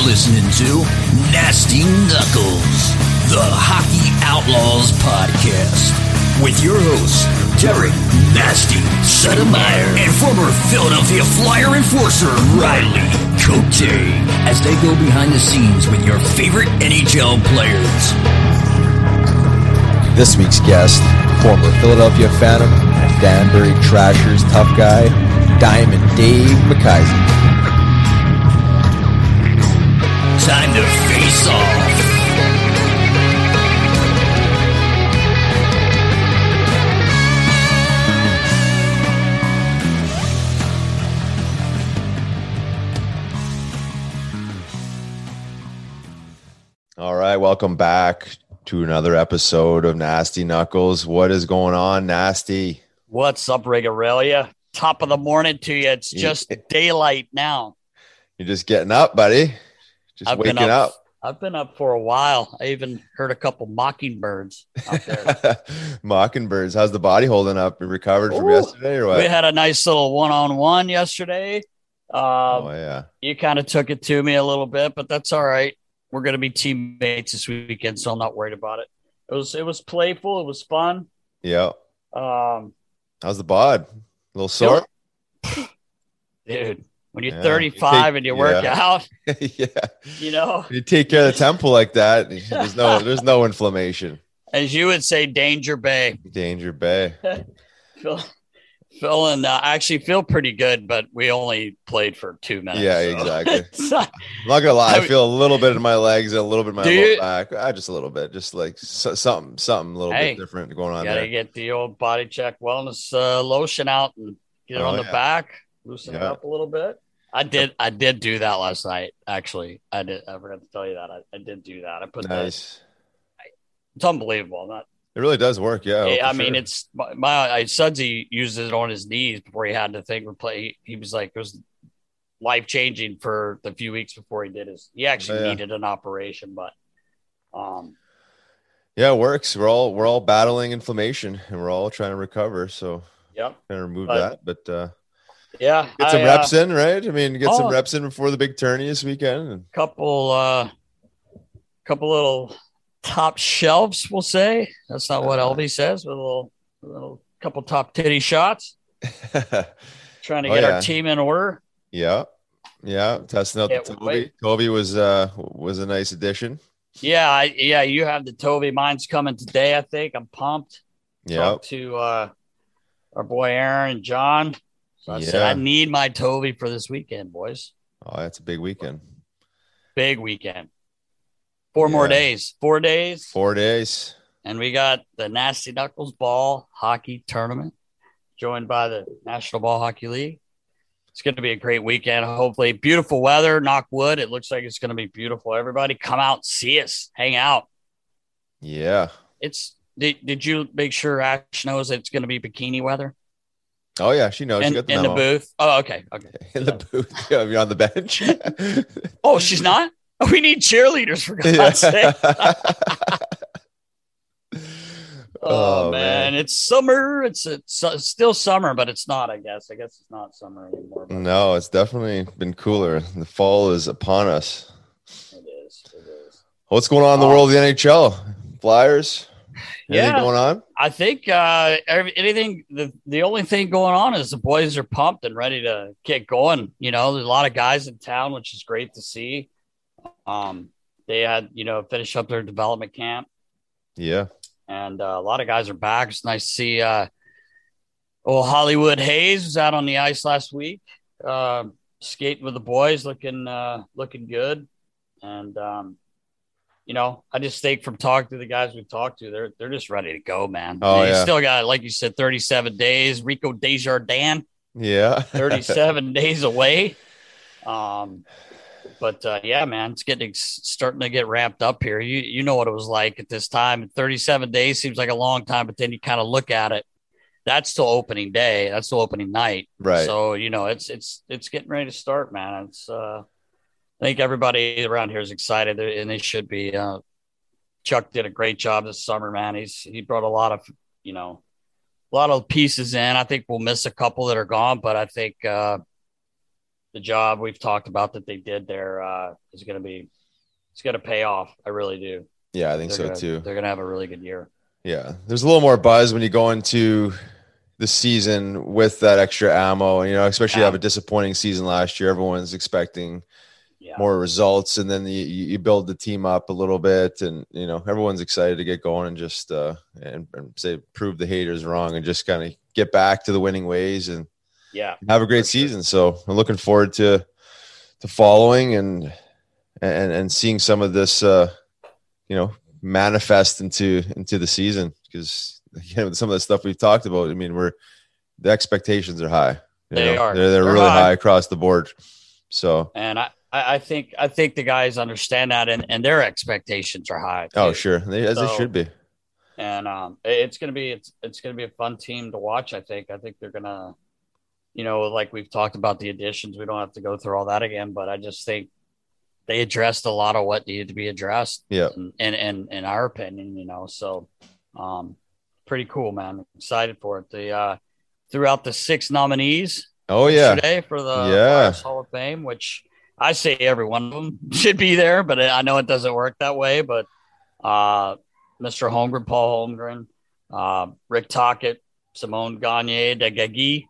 You're listening to Nasty Knuckles, the Hockey Outlaws podcast, with your hosts, Derek Nasty Settlemyer and former Philadelphia Flyer enforcer Riley Cote, as they go behind the scenes with your favorite NHL players. This week's guest, former Philadelphia Phantom Danbury Trashers tough guy, Diamond Dave McKenzie. Time to face off. All right, welcome back to another episode of Nasty Knuckles. What is going on, Nasty? What's up, Regarelia? Top of the morning to you. It's just daylight now. You're just getting up, buddy. Just I've waking been up, up. I've been up for a while. I even heard a couple mockingbirds out there. Mockingbirds. How's the body holding up? You recovered from yesterday or what? we had a nice little one-on-one yesterday. Um, oh yeah. You kind of took it to me a little bit, but that's all right. We're going to be teammates this weekend, so I'm not worried about it. It was it was playful. It was fun. Yeah. Um, How's the bod? A little sore? dude, when you're Yeah. 35 and you work Yeah. out, yeah. you know, You take care of the temple like that. There's no there's no inflammation. as you would say, danger bay. Danger Bay. Phil, Phil and uh, I actually feel pretty good, but we only played for two minutes. Yeah, so exactly. not- I'm not gonna lie, I I feel a little bit in my legs, and a little bit in my you? back. Ah, just a little bit, just like so, something, something a little Hey, bit different going on gotta there. get the old body check wellness uh, lotion out and get it Oh, on the yeah. back, loosen it up a little bit. I did. I did do that last night. Actually, I did. I forgot to tell you that. I, I did do that. I put that. Nice. It's unbelievable. I'm not. It really does work. Yeah. I- for I mean, sure. it's my, my I, Sudsy used it on his knees before he had the thing replay. He, he was like, it was life changing for the few weeks before he did his. He actually Yeah. needed an operation, but um, yeah, it works. We're all we're all battling inflammation, and we're all trying to recover. So yeah, trying to remove But- that, but uh, yeah. get some I, reps uh, in, right? I mean, get some Oh. reps in before the big tourney this weekend. Couple, uh, couple little top shelves, we'll say. That's not what Uh-huh. Says. But a little, a little couple top titty shots, trying to Oh, get yeah. our team in order. yeah, yeah, testing out Can't the Toby. wait. Toby was uh was a nice addition. Yeah, I, yeah, you have the Toby. Mine's coming today. I think I'm pumped. Yeah. To uh, our boy Aaron and John. So I said Yeah. I need my Toby for this weekend, boys. Oh, that's a big weekend. Big weekend. Four more days. Four days. Four days. And we got the Nasty Knuckles Ball Hockey Tournament, joined by the National Ball Hockey League. It's going to be a great weekend. Hopefully, beautiful weather. Knock wood. It looks like it's going to be beautiful. Everybody, come out, see us, hang out. Yeah. It's did, did you make sure Ash knows it's going to be bikini weather Oh yeah, she knows. in, she got the, in the booth? Oh, okay, okay. In the booth. Yeah, you're on the bench. Oh, she's not. We need cheerleaders for Yeah. God's sake. Oh, man. it's summer. It's it's it's still summer, but it's not. I guess. I guess it's not summer anymore. No, it's definitely been cooler. The fall is upon us. it is. It is. What's going on in the Uh, world of the NHL? Flyers? Anything Yeah. going on? I think uh, every, anything. The the only thing going on is the boys are pumped and ready to get going. You know, there's a lot of guys in town, which is great to see. Um, they had you know finish up their development camp. Yeah. and uh, a lot of guys are back. It's nice to see. Uh, old Hollywood Hayes was out on the ice last week, uh, skating with the boys, looking uh, looking good. And um, you know, I just think from talking to the guys we've talked to, they're they're just ready to go, man. Oh, They yeah. still got, like you said, thirty seven days. Rico Desjardins, Yeah. thirty seven days away. Um, but uh, yeah, man, it's getting starting to get ramped up here. You you know what it was like at this time. Thirty seven days seems like a long time, but then you kind of look at it. That's still opening day. That's still opening night. Right. So you know it's it's it's getting ready to start, man. It's uh, I think everybody around here is excited, and they should be. Uh, Chuck did a great job this summer, man. He's he brought a lot of you know a lot of pieces in. I think we'll miss a couple that are gone, but I think uh, the job we've talked about that they did there uh, is going to be it's going to pay off. I really do. Yeah, I think They're so gonna, too. They're going to have a really good year. Yeah. There's a little more buzz when you go into the season with that extra ammo. You know, especially Yeah. have a disappointing season last year. Everyone's expecting Yeah. more results, and then you, you build the team up a little bit, and you know everyone's excited to get going and just uh, and, and say prove the haters wrong, and just kind of get back to the winning ways and Yeah. have a great sure. season. So I'm looking forward to to following and and and seeing some of this uh you know manifest into into the season because again with some of the stuff we've talked about, I mean we're the expectations are high. you They know? are. They're, they're They're really high. high across the board. So And I, I I think I think the guys understand that, and, and their expectations are high. oh sure, they, as they should be. and um, it- it's gonna be it's it's gonna be a fun team to watch. I think I think they're gonna, you know, like we've talked about the additions. We don't have to go through all that again, but I just think they addressed a lot of what needed to be addressed. Yeah. And in, in, in our opinion, you know, so um, pretty cool, man. Excited for it. The uh, throughout the six nominees Oh yeah, today for the Yeah. Hall of Fame, which I say every one of them should be there, but I know it doesn't work that way. But uh, Mr. Holmgren, Paul Holmgren, uh, Rick Tocchet, Simon Gagne, De Gaggy,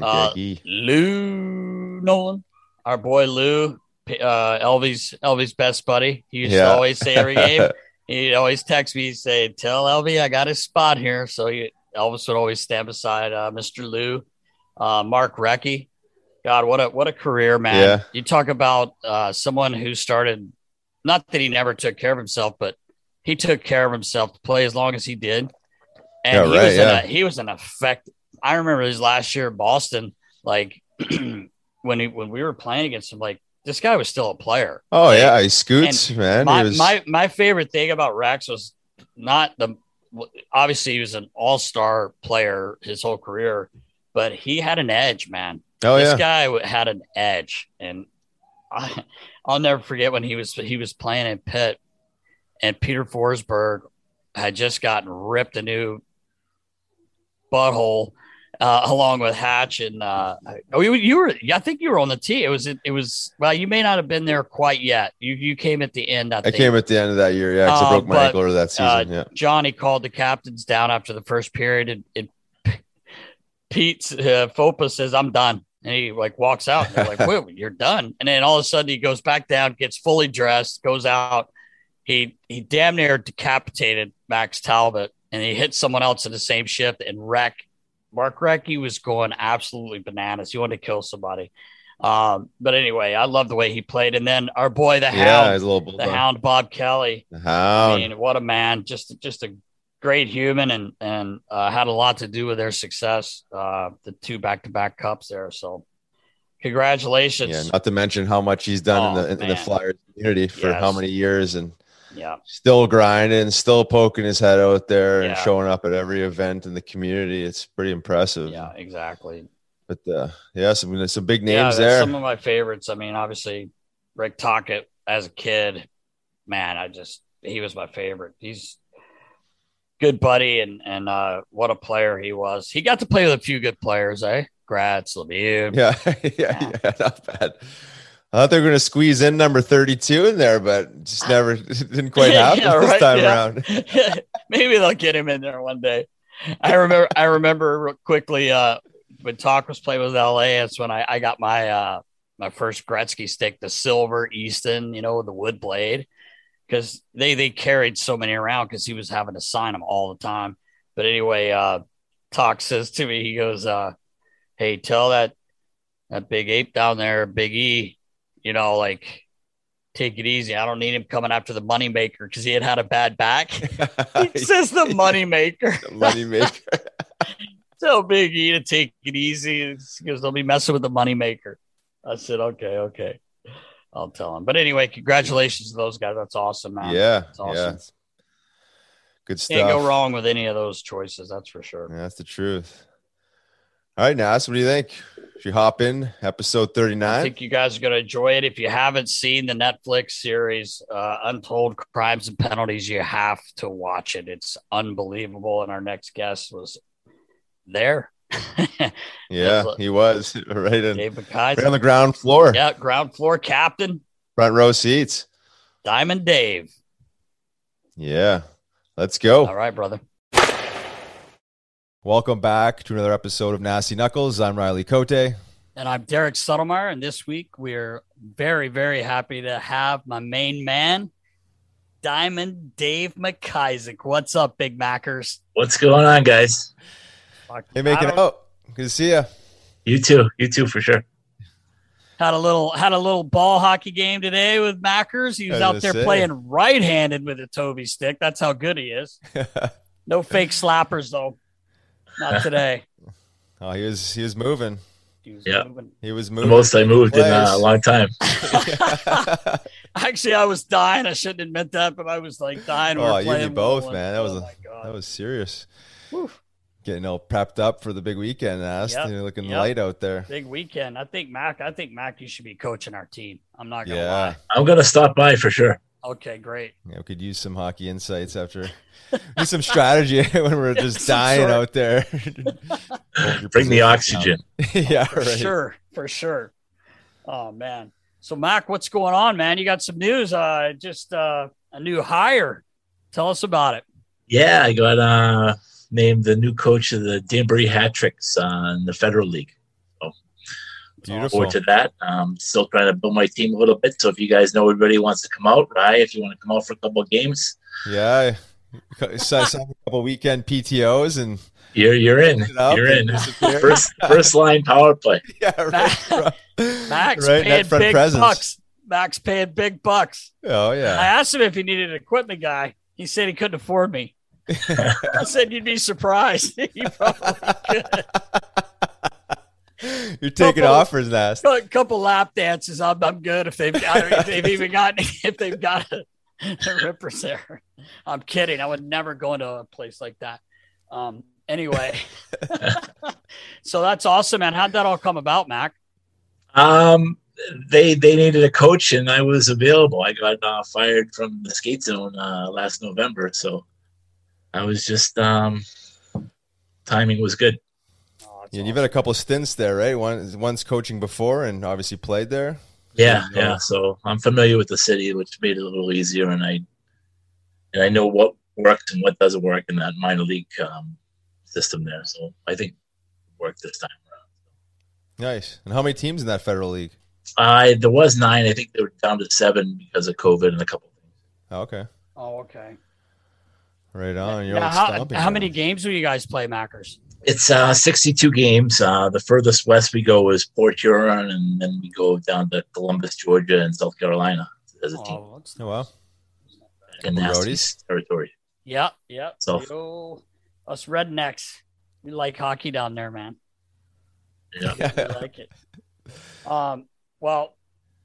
uh, Lou Nolan, our boy Lou, uh, Elvy's Elvy's best buddy. He used Yeah. to always say every game. He'd always text me, he'd say, "Tell Elvy I got his spot here." So he, Elvis would always stand beside uh, Mr. Lou, uh, Mark Recchi. God, what a what a career, man! Yeah. You talk about uh, someone who started. Not that he never took care of himself, but he took care of himself to play as long as he did. And Yeah, he right, was yeah. an, he was an effect. I remember his last year in Boston, like when he when we were playing against him, like this guy was still a player. oh Like, yeah, he scoots, man. my, was, my my favorite thing about Rex was not the obviously he was an all star player his whole career, but he had an edge, man. Oh this yeah, guy had an edge, and I, I'll never forget when he was he was playing in Pitt, and Peter Forsberg had just gotten ripped a new butthole. Uh, along with Hatch and uh, oh, you, you were I think you were on the tee. It was it was well, you may not have been there quite yet. You you came at the end. I, I came at the end of that year. Yeah, 'cause I Uh, broke my but, ankle that season. uh, yeah, Johnny called the captains down after the first period, and, and Pete uh, Foppa says, "I'm done," and he like walks out. And they're like, "Wait, you're done?" And then all of a sudden he goes back down, gets fully dressed, goes out. he he damn near decapitated Max Talbot, and he hit someone else in the same shift. And Wreck, Mark Recchi was going absolutely bananas. He wanted to kill somebody. Um, but anyway, I love the way he played. And then our boy, the Yeah, Hound, the. Hound, Bob Kelly. The I mean, what a man! Just just a great human, and and uh, had a lot to do with their success. Uh, the two back to back cups there. So, congratulations. yeah, not to mention how much he's done Oh, in the in the. Flyers community for how many years and yeah. still grinding, still poking his head out there and showing up at every event in the community. It's pretty impressive. Yeah, exactly. But uh, yeah, some some big names that's there. Some of my favorites. I mean, obviously, Rick Tocchet as a kid, man, I just he was my favorite. He's good buddy and and uh, what a player he was. He got to play with a few good players, eh? Gratz, Lemieux. Yeah, yeah, yeah, not bad. I thought they were going to squeeze in number 32 in there, but just never didn't quite happen Yeah, this right, time yeah. around. Maybe they'll get him in there one day. I remember. I remember real quickly uh, when Talk was playing with LA. That's when I, I got my uh, my first Gretzky stick, the silver Easton, you know, the wood blade, because they they carried so many around because he was having to sign them all the time. But anyway, uh, Talk says to me, he goes, uh, "Hey, tell that that big ape down there, Big E, you know, like." Take it easy. I don't need him coming after the moneymaker because he had had a bad back. He says the moneymaker. Money maker. Tell Big E to take it easy because they'll be messing with the moneymaker. I said, okay, okay. I'll tell him. But anyway, congratulations to those guys. That's awesome, man. yeah, That's awesome. yeah. Good stuff. Can't go wrong with any of those choices. That's for sure. Yeah, that's the truth. All right, Nas, what do you think? Should you hop in episode 39? I think you guys are going to enjoy it. If you haven't seen the Netflix series, uh, Untold Crimes and Penalties, you have to watch it. It's unbelievable. And our next guest was there. yeah, he was right, in, Dave right on the ground floor, Yeah, ground floor captain, front row seats. Diamond Dave. Yeah, let's go. All right, brother. Welcome back to another episode of Nasty Knuckles. I'm Riley Cote. And I'm Derek Settlemyer. And this week we're very, very happy to have my main man, Diamond Dave McIsaac. What's up, Big Mackers? What's going on, guys? Hey, making I it don't- out. Good to see you. You too. You too, for sure. Had a little had a little ball hockey game today with Mackers. He was I out there say. playing right-handed with a Toby stick. That's how good he is. No fake slappers though. Not today. oh, he was he was moving. He was Yeah. moving. He was The moving. most I moved in uh, a long time. Actually, I was dying. I shouldn't admit that, but I was like dying. We oh, were you and both, man. That was oh a, that was serious. Whew. Getting all prepped up for the big weekend. Asked, Yep, you're looking yep. light out there. Big weekend. I think Mac. I think Mac. You should be coaching our team. I'm not gonna Yeah. lie. I'm gonna stop by for sure. Okay, great. Yeah, we could use some hockey insights after. Use some strategy when we're just Some dying sort. out there. Bring the oxygen. yeah, For right. sure. For sure. Oh man. So Mac, what's going on, man? You got some news. Uh, just uh, a new hire. Tell us about it. Yeah, I got uh, named the new coach of the Danbury Hat Tricks uh, in the Federal League. Beautiful. Forward to that. Um, still trying to build my team a little bit. So if you guys know everybody wants to come out, right? If you want to come out for a couple of games, Yeah. I saw saw a couple weekend PTOs and you're you're in. You're in. First first line power play. yeah, right. Max right, paying net front big presence. bucks. Max paying big bucks. Oh yeah. I asked him if he needed an equipment guy. He said he couldn't afford me. I said you'd be surprised. he probably could. You're taking Couple- offers, Nast. A couple lap dances. I'm, I'm good if they've got if they've even got if they've got a, a rippers there. I'm kidding. I would never go into a place like that. Um. Anyway, so that's awesome, man. How'd that all come about, Mac? Um, they they needed a coach, and I was available. I got uh, fired from the skate zone uh, last November, so I was just um, timing was good. Oh, that's Yeah, you've had a couple stints there, right? One once coaching before, and obviously played there. Yeah, Yeah. yeah. So I'm familiar with the city, which made it a little easier, and I and I know what worked and what doesn't work in that minor league um, system there. So I think it worked this time around. Nice. And how many teams in that federal league? I there was nine. I think they were down to seven because of COVID and a couple things. Oh, okay. Oh, okay. Right on. Your Now, old how, how many games do you guys play, Mackers? It's uh, 62 games. Uh, the furthest west we go is Port Huron, and then we go down to Columbus, Georgia, and South Carolina as a team Oh, that's- Oh, wow. in couple Nasty's territory. Yep, yep. So- Yo, us rednecks, we like hockey down there, man. Yeah. We like it. Um, well,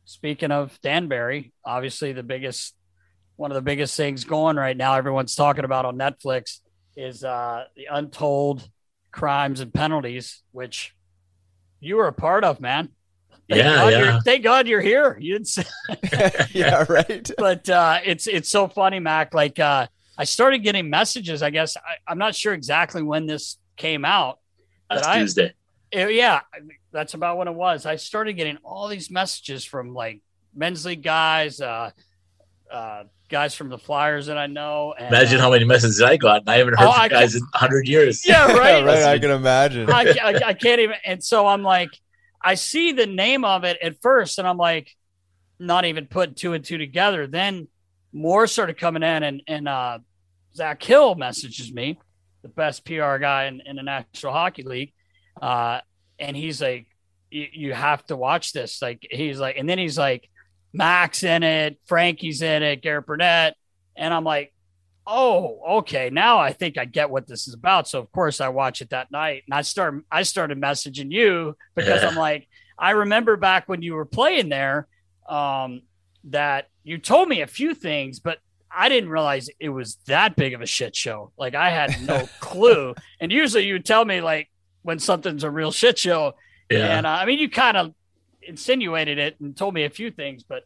speaking of Danbury, obviously the biggest, one of the biggest things going right now, everyone's talking about on Netflix is uh, the Untold Crimes and Penalties, which you were a part of, man. Thank Yeah, God yeah. You're, thank God you're here. You didn't say, yeah, right. but uh, it's it's so funny, Mac. Like uh, I started getting messages. I guess I, I'm not sure exactly when this came out. Last But I- Tuesday. Uh, yeah, that's about when it was. I started getting all these messages from like men's league guys, uh, uh, guys from the Flyers that I know. And, Imagine uh, how many messages I got, and I haven't heard Oh, from I guys in 100 years. Yeah, right. right. I can imagine. I, I, I can't even. And so I'm like, I see the name of it at first, and I'm like, not even putting two and two together. Then more started coming in, and and uh, Zach Hill messages me, the best PR guy in, in the National Hockey League, uh, and he's like, "You- you have to watch this. Like he's like, and then he's like, Max in it, Frankie's in it, Garrett Burnett, and I'm like, oh, okay. Now I think I get what this is about. So of course I watch it that night, and I start I started messaging you because Yeah. I'm like, I remember back when you were playing there, um, that you told me a few things, but I didn't realize it was that big of a shit show. Like I had no clue. And usually you tell me like when something's a real shit show. Yeah. And uh, I mean, you kind of insinuated it and told me a few things, but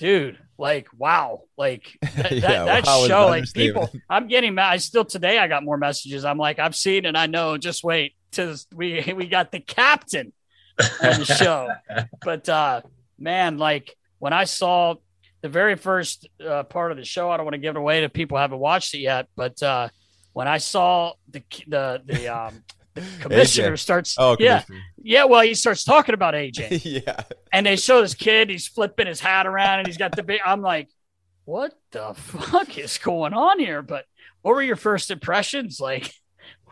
dude, like, wow, like that, Yeah, that, that wow show, like people. I'm getting mad. I still today, I got more messages. I'm like, I've seen and I know. Just wait till we we got the captain on the show. But uh, man, like when I saw the very first uh, part of the show, I don't want to give it away to people who haven't watched it yet. But uh, when I saw the the the um, commissioner AJ. starts, Oh, yeah, commissioner. yeah, well, he starts talking about AJ, yeah. and they show this kid, he's flipping his hat around, and he's got the big. I'm like, what the fuck is going on here? But what were your first impressions? Like,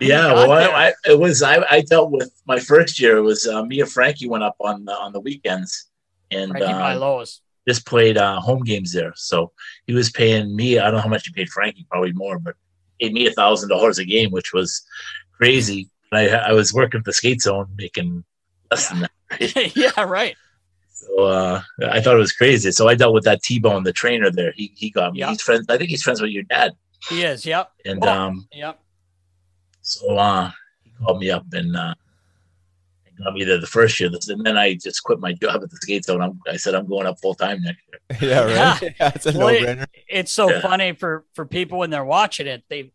Yeah, well. I, I it was I, I dealt with my first year. It was uh, me and Frankie went up on the, on the weekends and Frankie uh, Bialowas. just played uh, home games there. So he was paying me. I don't know how much he paid Frankie, probably more, but paid me a thousand dollars a game, which was crazy. I I was working at the skate zone, making less than that. yeah, right. So uh, I thought it was crazy. So I dealt with that T Bone, the trainer there. He he got me. Yeah. He's friends. I think he's friends with your dad. He is. Yep. And Oh, um, yep. So uh, he called me up and uh, got me there the first year. And then I just quit my job at the skate zone. I'm, I said I'm going up full time next year. Yeah, right. Yeah, it's a Well, no-brainer. it's so Yeah. funny for for people when they're watching it. They,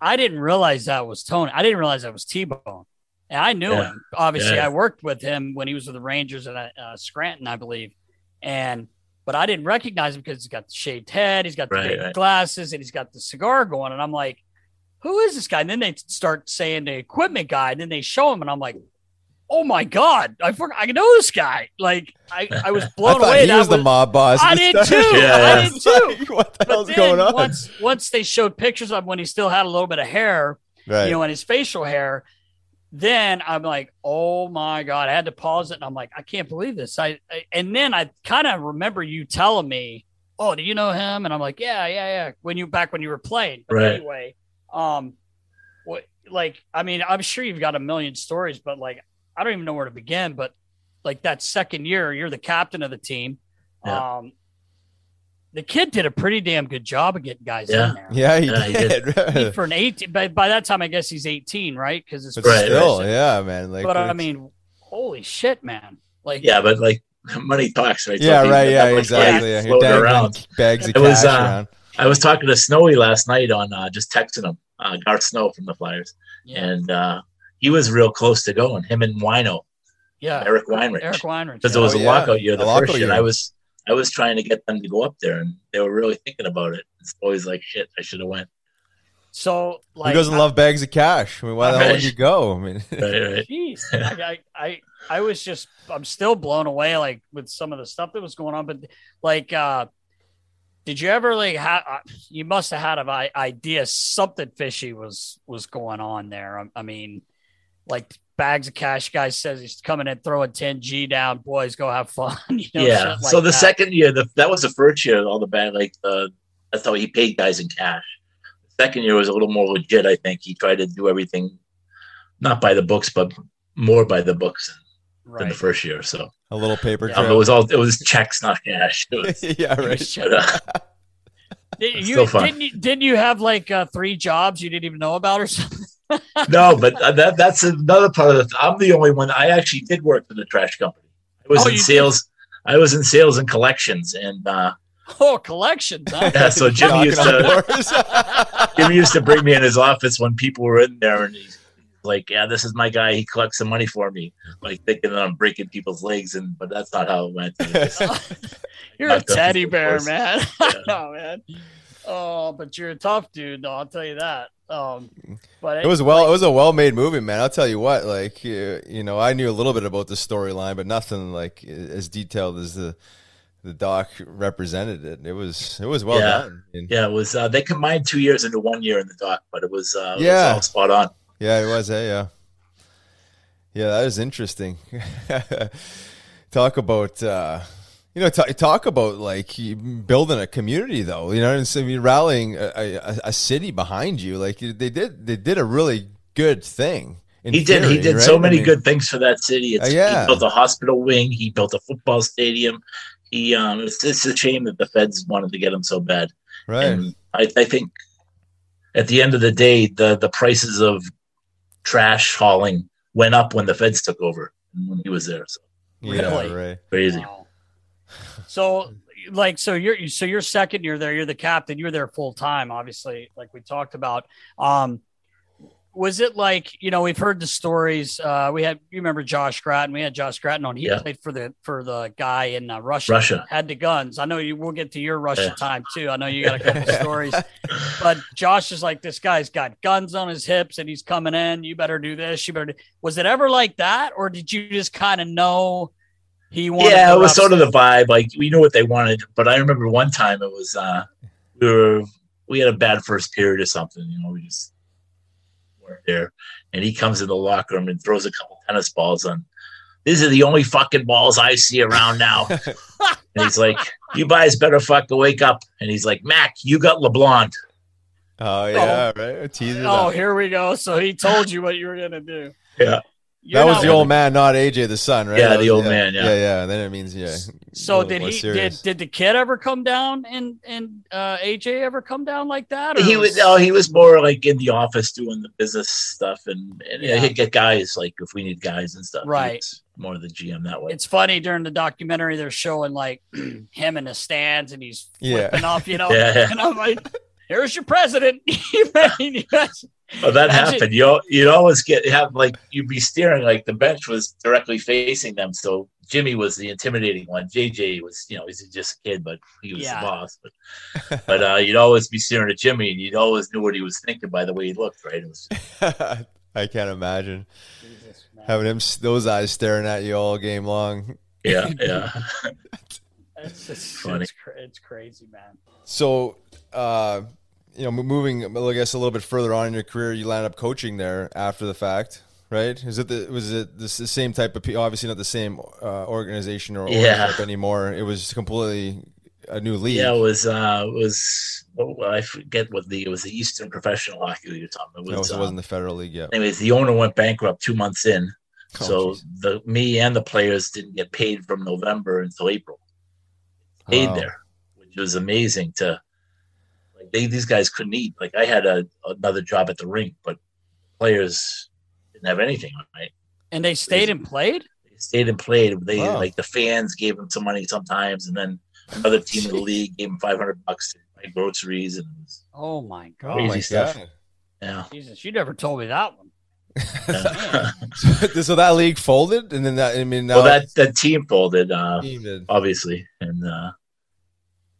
I didn't realize that was Tony. I didn't realize that was T Bone, and I knew Yeah. him. Obviously, Yeah. I worked with him when he was with the Rangers at uh, Scranton, I believe, and but I didn't recognize him because he's got the shaved head, he's got the Right, big right. glasses, and he's got the cigar going. And I'm like, who is this guy? And then they start saying the equipment guy, and then they show him, and I'm like. Oh my God! I forgot. I know this guy. Like I, I was blown thought away. he that was the mob boss. I at the did start. too. Yeah, I yeah. did too. Like, what the But hell's going on? once once they showed pictures of when he still had a little bit of hair, right. you know, and his facial hair, then I'm like, oh my god! I had to pause it, and I'm like, I can't believe this. I, I and then I kind of remember you telling me, oh, do you know him? And I'm like, yeah, yeah, yeah. When you back when you were playing, but Right. anyway, um, what like I mean, I'm sure you've got a million stories, but like I don't even know where to begin. But like that second year, you're the captain of the team. Yeah. Um, the kid did a pretty damn good job of getting guys Yeah. in there. yeah, he Yeah, he did. He- for an 18 by, by that time i guess he's 18 right because it's but Right, still, right. yeah, man. Like, but i mean holy shit man like Yeah, but like money talks, right? Yeah, if right, yeah, exactly. money Yeah, you're floating dangling around. bags of It cash was, uh, around. I was talking to Snowy last night on uh, just texting him, uh, Garth Snow from the Flyers, yeah, and uh, he was real close to going. Him and Wino, yeah Eric Weinrich, eric weinrich because yeah. it was Oh, a yeah. lockout year the lockout first year. year. I was I was trying to get them to go up there, and they were really thinking about it. It's always like shit. I should have went. so like Who doesn't love bags of cash? I mean, why the hell would you go? I mean, Right, right. Jeez, I, I, I, I was just, I'm still blown away, like with some of the stuff that was going on. But like, uh, did you ever like have? Uh, you must have had an idea something fishy was was going on there. I, I mean, like bags of cash guy says he's coming in throwing 10 G down. Boys, go have fun. You know, yeah. like so the that. second year, the, that was the first year, all the bad, like the, that's how he paid guys in cash. The second year was a little more legit, I think. He tried to do everything not by the books, but more by the books than right. the first year. So A little paper um, trail. it was all, it was checks, not cash. It was, yeah, right. but, uh, Did you, didn't you didn't you have like uh, three jobs you didn't even know about or something? No, but that that's another part of it. I'm the only one. I actually did work for the trash company. I was Oh, in you did? sales. I was in sales and collections, and uh, Oh, collections. Huh? yeah, so Jimmy used to. Jimmy used to bring me in his office when people were in there, and he's like, "Yeah, this is my guy. He collects some money for me." Like thinking that I'm breaking people's legs, and but that's not how it went. You're a teddy bear, man. Yeah. oh man. Oh, but you're a tough dude, though. I'll tell you that. Um, but It was well. It was a well-made movie, man. I'll tell you what. Like you, you know, I knew a little bit about the storyline, but nothing like as detailed as the the doc represented it. It was it was well Yeah. done. And- yeah, it was. Uh, they combined two years into one year in the doc, but it was, uh, it Yeah. was all spot on. Yeah, it was. eh? yeah, yeah, that is interesting. talk about uh, you know, t- talk about like building a community, though. You know, and so you're rallying a, a, a city behind you. Like they did, they did a really good thing. in he did. he did right? so I many mean, good things for that city. It's, Uh, yeah. He built a hospital wing. He built a football stadium. He um, it's, it's a shame that the feds wanted to get him so bad. Right. And I, I think at the end of the day, the the prices of trash hauling went up when the feds took over and when he was there. So Yeah, Really? right. crazy. Wow. So, like, so you're so your second year there, you're the captain. You're there full time, obviously, like we talked about. Um, was it like you know we've heard the stories? Uh, we had you remember Josh Gratton? We had Josh Gratton on. He Yeah. played for the for the guy in uh, Russia. Russia. had the guns. I know you. We'll get to your Russia Yeah. time too. I know you got a couple stories, but Josh is like this guy's got guns on his hips and he's coming in. You better do this. You better. Do. Was it ever like that, or did you just kind of know he wanted? yeah, it was sort of the vibe. Like we knew what they wanted, but I remember one time it was uh we were we had a bad first period or something. You know, we just weren't there, and he comes in the locker room and throws a couple tennis balls on. These are the only fucking balls I see around now. and he's like, "You guys better fucking wake up." And he's like, "Mac, you got LeBlanc." Oh yeah, right. Teaser Oh, that. here we go. So he told you what you were gonna do. Yeah. You're that was the old man, not AJ the son, right? Yeah, That the was- old man, yeah. yeah, yeah. Then it means yeah. So did he? Did serious. did the kid ever come down and and uh, AJ ever come down like that? or He was no, he was more like in the office doing the business stuff, and, and Yeah. he'd get guys like if we need guys and stuff. Right. was more the GM that way. It's funny during the documentary they're showing like him in the stands and he's Yeah. flipping off, you know. Yeah, yeah. And I'm like, "Here's your president." You mean, you guys- Well, that Imagine- happened. You you'd always get have like you'd be staring like the bench was directly facing them. So Jimmy was the intimidating one. JJ was you know he's just a kid, but he was Yeah. the boss. But, but uh, you'd always be staring at Jimmy, and you'd always knew what he was thinking by the way he looked. Right? It was I can't imagine Jesus, having him those eyes staring at you all game long. yeah, yeah. It's, just, Funny. it's, it's crazy, man. So, uh, you know, moving, I guess, a little bit further on in your career, you landed up coaching there after the fact, right? Is it the was it the same type of obviously not the same uh, organization or Yeah. anymore? It was completely a new league. Yeah, it was uh, it was well, I forget what the it was the Eastern Professional Hockey League or something. It was, so it um, wasn't the federal league yet. anyways, the owner went bankrupt two months in, Oh, so jeez. the me and the players didn't get paid from November until April. Stayed Wow. there, which was amazing. To they these guys couldn't eat. Like I had a another job at the rink, but players didn't have anything. Right? And they stayed and played. They stayed and played. They Wow. like the fans gave them some money sometimes, and then another team in the league gave them five hundred bucks to buy groceries and. Oh my god, Oh my stuff. god! Yeah. Jesus! You never told me that one. yeah. so that league folded, and then that I mean, now well, that that team folded, uh, team obviously, and uh,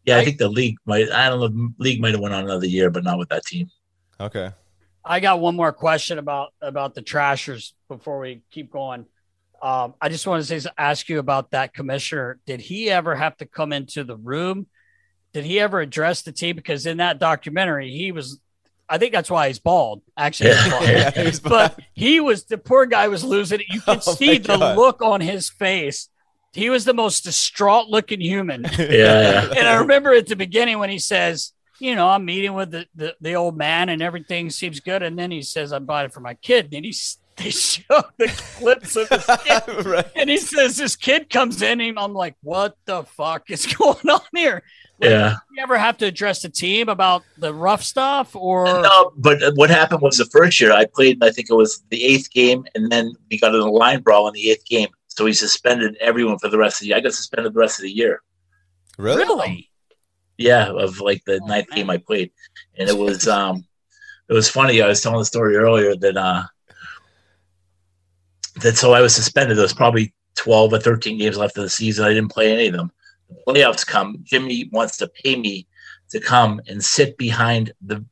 yeah, I, I- think the league might. I don't know. the League might have went on another year, but not with that team. okay. I got one more question about about the Trashers before we keep going. Um, I just want to say, ask you about that commissioner. Did he ever have to come into the room? did he ever address the team? Because in that documentary, he was. I think that's why he's bald. Actually, he's bald. Yeah, he was but he was the poor guy was losing it. You could Oh see the look on his face. He was the most distraught looking human. Yeah, yeah. and I remember at the beginning when he says, you know, I'm meeting with the, the, the old man and everything seems good. And then he says, I bought it for my kid. And he, they show the clips of his kid. right. And he says, this kid comes in and I'm like, what the fuck is going on here? Like, Yeah. You ever have to address the team about the rough stuff or No, but what happened was the first year I played, I think it was the eighth game, and then we got in a line brawl in the eighth game. So he suspended everyone for the rest of the year. I got suspended the rest of the year. Really? really? Yeah, of like the Oh, ninth man. game I played. And it was um it was funny. I was telling the story earlier that uh that so I was suspended. There was probably twelve or thirteen games left of the season. I didn't play any of them. The playoffs come. Jimmy wants to pay me to come and sit behind the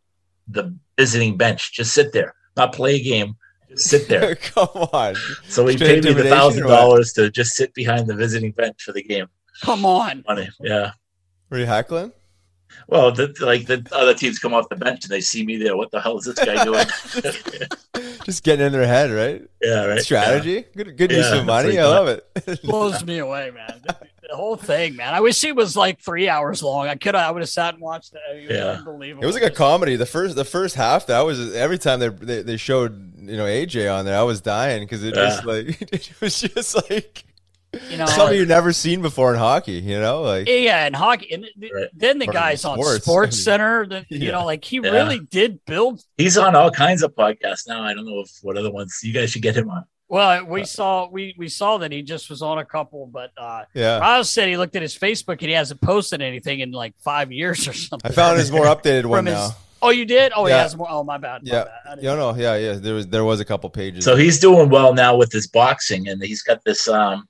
the visiting bench. Just sit there. Not play a game. Just sit there. Come on. So he Straight paid me the thousand dollars to just sit behind the visiting bench for the game. Come on. Funny. Yeah. Were you heckling? Well, the, like the other teams come off the bench and they see me there. What the hell is this guy doing? Just getting in their head, right? yeah, right. Strategy. Good, good use of money. it's I love it. blows me away, man. The, the whole thing, man. I wish it was like three hours long. I could I would have sat and watched it. It was Yeah. unbelievable. It was like a comedy. The first, the first half, that was every time they they, they showed you know AJ on there, I was dying because it just like it was just like you know, something you've never seen before in hockey. You know, like yeah, and hockey, and th- Right. then the Or guys on sports. Sports Center, the, you know, like he Yeah. really did build. He's on all kinds of podcasts now. I don't know if what other ones you guys should get him on. Well, we saw we we saw that he just was on a couple, but uh yeah. Riles said he looked at his Facebook and he hasn't posted anything in like five years or something. I found his more updated one From his- now. Oh, you did? Oh, he Yeah. has more. Oh, my bad. my Yeah, bad. I didn't yeah, no, yeah, yeah. There was there was a couple pages. So he's doing well now with his boxing, and he's got this um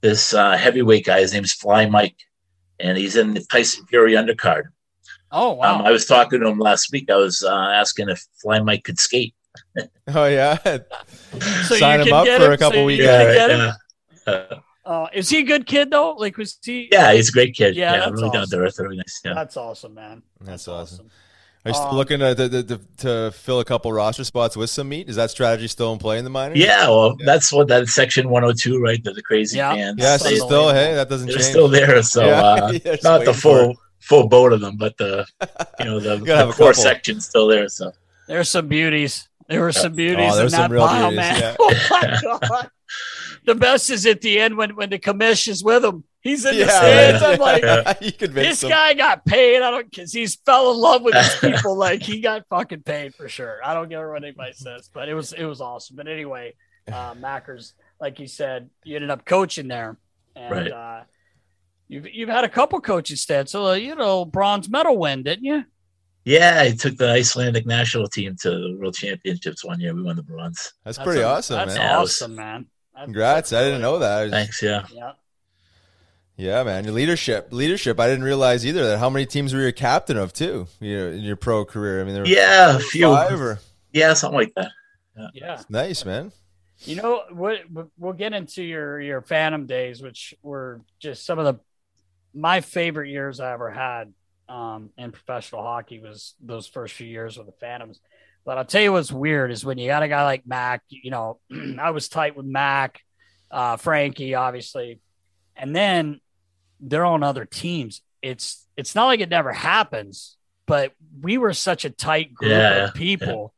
this uh, heavyweight guy. His name's Fly Mike, and he's in the Tyson Fury undercard. Oh, wow. Um, I was talking to him last week. I was uh, asking if Fly Mike could skate. Oh yeah, So you sign him can up get for him, a couple so you weekends. can right, yeah. Uh, is he a good kid though? Like was he? yeah, he's a great kid. Yeah, Yeah, that's really down to awesome. earth, really nice. Yeah. That's awesome, man. That's awesome. Are you Um, still looking to, to, to, to fill a couple roster spots with some meat? Is that strategy still in play in the minors? Yeah, well, that's what that section 102, right? The, the crazy Yeah. fans. Yeah, so still, hey, that doesn't they're change. still there. So Yeah, uh, yeah, not the full full boat of them, but the you know the, gotta the core couple. section's still there. So There's some beauties. There were some beauties Oh, in that pile, beauties, man. yeah. Oh my god. The best is at the end when when the commission is with him. He's in the Yeah, stands. right. I'm like, Yeah. this them. guy got paid. I don't because he's fell in love with his people. like he got fucking paid for sure. I don't care what anybody says, but it was it was awesome. But anyway, uh, Mackers, like you said, you ended up coaching there, and Right. uh, you've you've had a couple coaching stats. So uh, you know, bronze medal win, didn't you? Yeah, I took the Icelandic national team to the World Championships one year. We won the bronze. That's pretty a- awesome, That's man. Yeah, it was- awesome, man. That's- Congrats! I didn't know that. I was- Thanks. Yeah. Yeah. Yeah, man. Your leadership, leadership. I didn't realize either that how many teams were you a captain of too. You know, in your pro career. I mean, there were Yeah, a few. five or Yeah, something like that. Yeah. nice, man. You know what? We'll get into your your Phantom days, which were just some of the my favorite years I ever had um, in professional hockey. Was those first few years with the Phantoms. But I'll tell you what's weird is when you got a guy like Mac. You know, I was tight with Mac, uh, Frankie, obviously, and then they're on other teams. It's it's not like it never happens, but we were such a tight group Yeah, of people.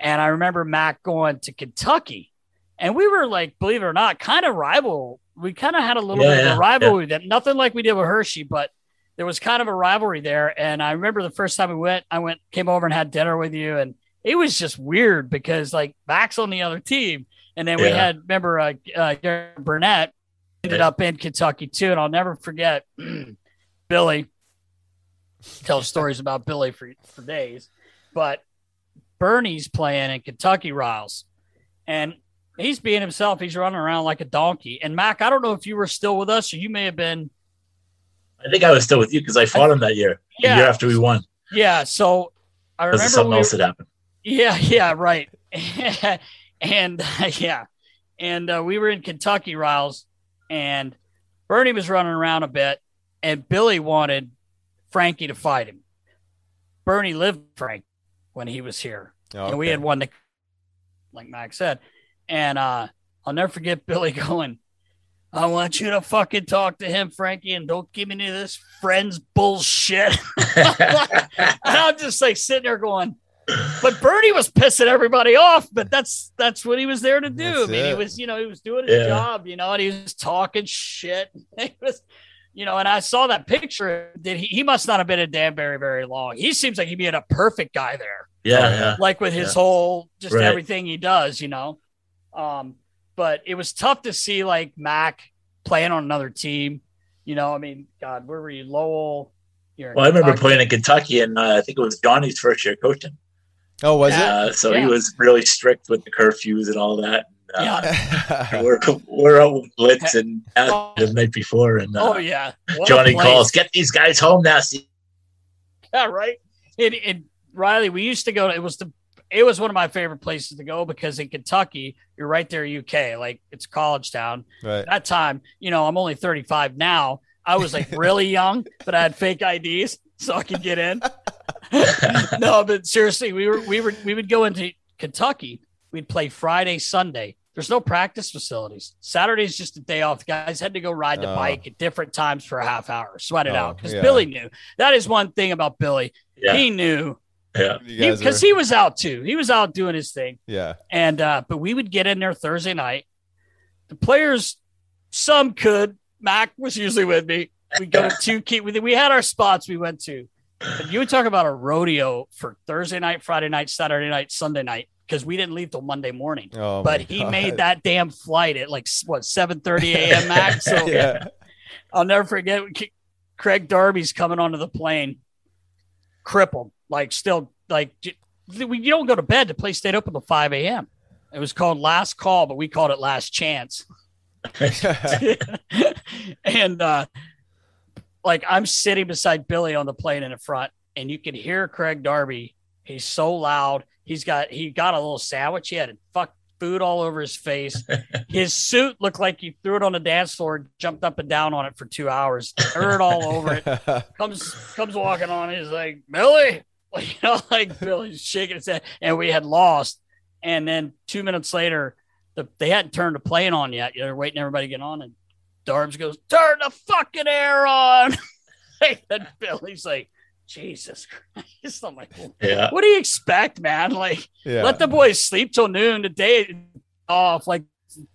And I remember Mac going to Kentucky, and we were like, believe it or not, kind of rival. We kind of had a little Yeah, bit of yeah, a rivalry that nothing like we did with Hershey, but there was kind of a rivalry there. And I remember the first time we went, I went, came over and had dinner with you, and it was just weird because like Mac's on the other team, and then we Yeah. had remember uh, uh, Burnett ended up in Kentucky too, and I'll never forget Billy. Tell stories about Billy for for days, but Bernie's playing in Kentucky Riles, and he's being himself. He's running around like a donkey. And Mac, I don't know if you were still with us or you may have been. I think I was still with you because I fought him that year. Yeah. The year after we won. Yeah, so I Because remember something we- else that happened. Yeah, yeah, right. and yeah, and uh, we were in Kentucky, Riles, and Bernie was running around a bit, and Billy wanted Frankie to fight him. Bernie lived with Frank when he was here, Oh, and we had one that, like Max said, and uh, I'll never forget Billy going. I want you to fucking talk to him, Frankie, and don't give me any of this friends bullshit. and I'm just like sitting there going, but Bernie was pissing everybody off, but that's that's what he was there to do. That's I mean, he was, you know, he was doing his Yeah. job, you know, and he was talking shit. He was, you know, and I saw that picture. Did he? He must not have been in Danbury very long. He seems like he'd be a perfect guy there yeah, yeah. like with his Yeah. whole just Right. everything he does, you know. Um, but it was tough to see like Mac playing on another team. You know, I mean, God, where were you, Lowell? You're Well, I remember playing in Kentucky, and uh, I think it was Johnny's first year coaching. Oh, was Uh, so Yeah. he was really strict with the curfews and all that. Uh, Yeah. we're we're out with Blitz and uh, the night before, and uh, Oh yeah, What Johnny calls, "Get these guys home, nasty." Yeah, right. And, and Riley, we used to go. to It was the. It was one of my favorite places to go because in Kentucky, you're right there, UK. Like it's college town. right. that time, you know, I'm only 35 now. I was like really young, but I had fake IDs so I could get in. no, but seriously, we were we were we would go into Kentucky. We'd play Friday, Sunday. There's no practice facilities. Saturday's just a day off. The guys had to go ride the Oh. bike at different times for a half hour, sweat it Oh, out. Because yeah. Billy knew. That is one thing about Billy. Yeah, He knew yeah, You guys because were- he was out too. He was out doing his thing. yeah. And uh, but we would get in there Thursday night. The players, some could. Mac was usually with me. We go to two key. We, we had our spots we went to. But you would talk about a rodeo for Thursday night, Friday night, Saturday night, Sunday night because we didn't leave till Monday morning. Oh, but he God. made that damn flight at like what seven thirty a.m. Mac. So yeah. I'll never forget. Craig Darby's coming onto the plane, crippled, like still like we- you don't go to bed. The place stayed open till five a.m. It was called Last Call, but we called it Last Chance. and uh, like I'm sitting beside Billy on the plane in the front, and you can hear Craig Darby. He's so loud. He's got he got a little sandwich. He had a fuck food all over his face. His suit looked like he threw it on the dance floor, and jumped up and down on it for two hours, dirt all over it. Comes comes walking on. He's like Billy, like, you know, like Billy's shaking his head, and we had lost. And then two minutes later, the, they hadn't turned the plane on yet. They're waiting everybody to get on, and Darbs goes, "Turn the fucking air on." and Billy's like, "Jesus Christ!" I'm like, yeah. "What do you expect, man? Like, yeah. let the boys sleep till noon today off. Like,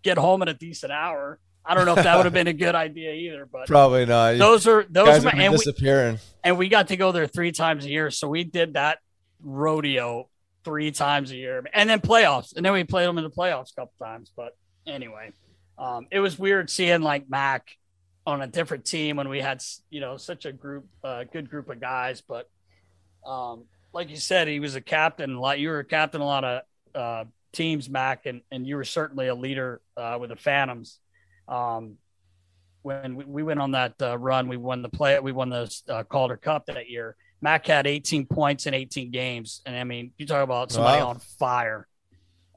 get home at a decent hour." I don't know if that would have been a good idea either, but Probably not. those are those are and we, disappearing. and we got to go there three times a year. So we did that rodeo three times a year, and then playoffs, and then we played them in the playoffs a couple times. But anyway, um, it was weird seeing like Mac on a different team when we had you know such a group, uh, good group of guys. But um, like you said, he was a captain. A lot. You were a captain a lot of uh, teams, Mac, and and you were certainly a leader uh, with the Phantoms. Um, when we, we went on that uh, run, we won the play. We won the uh, Calder Cup that year. Mac had 18 points in 18 games, and I mean, you talk about somebody Wow. on fire.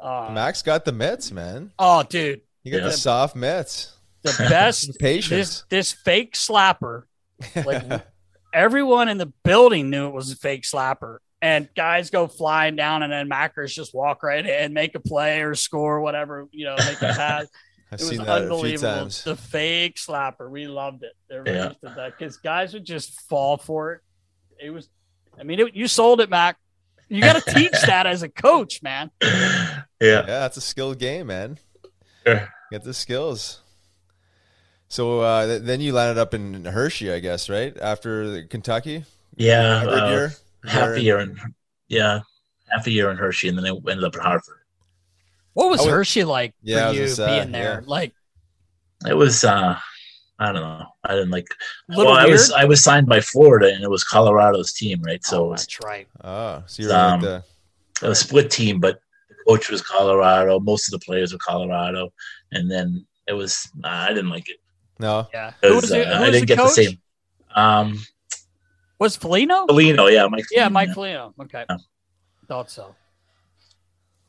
Uh, Max got the mitts, man. oh, dude, You got Yeah. the soft mitts. The best. this Patience. this fake slapper. Like everyone in the building knew it was a fake slapper, and guys go flying down, and then Mackers just walk right in, make a play or score, whatever you know, make a pass. I've It was seen that a few unbelievable. times. The fake slapper. We loved it. Everybody Yeah. used that because guys would just fall for it. It was, I mean, it, you sold it, Mac. You got to teach that as a coach, man. yeah. Yeah, that's a skilled game, man. Sure. Get the skills. So uh, th- then you landed up in Hershey, I guess, right after Kentucky. Yeah, Harvard uh, year. half Or- a year in yeah, half a year in Hershey, and then I ended up at Harvard. What was was- Hershey like Yeah, for you gonna say, being there? yeah. Like, It was uh I don't know. I didn't like. Little well, I was? I was signed by Florida, and it was Colorado's team, right? So oh, it was that's right. Oh, so you're Um, like the a split team, but the coach was Colorado. Most of the players were Colorado, and then it was I didn't like it no. Yeah. Who 'cause, was, it, uh, who I was didn't the get coach? the same. Um, Was Foligno? Foligno, yeah, Mike. Yeah, Foligno, Mike Foligno. Okay. Yeah. Thought so.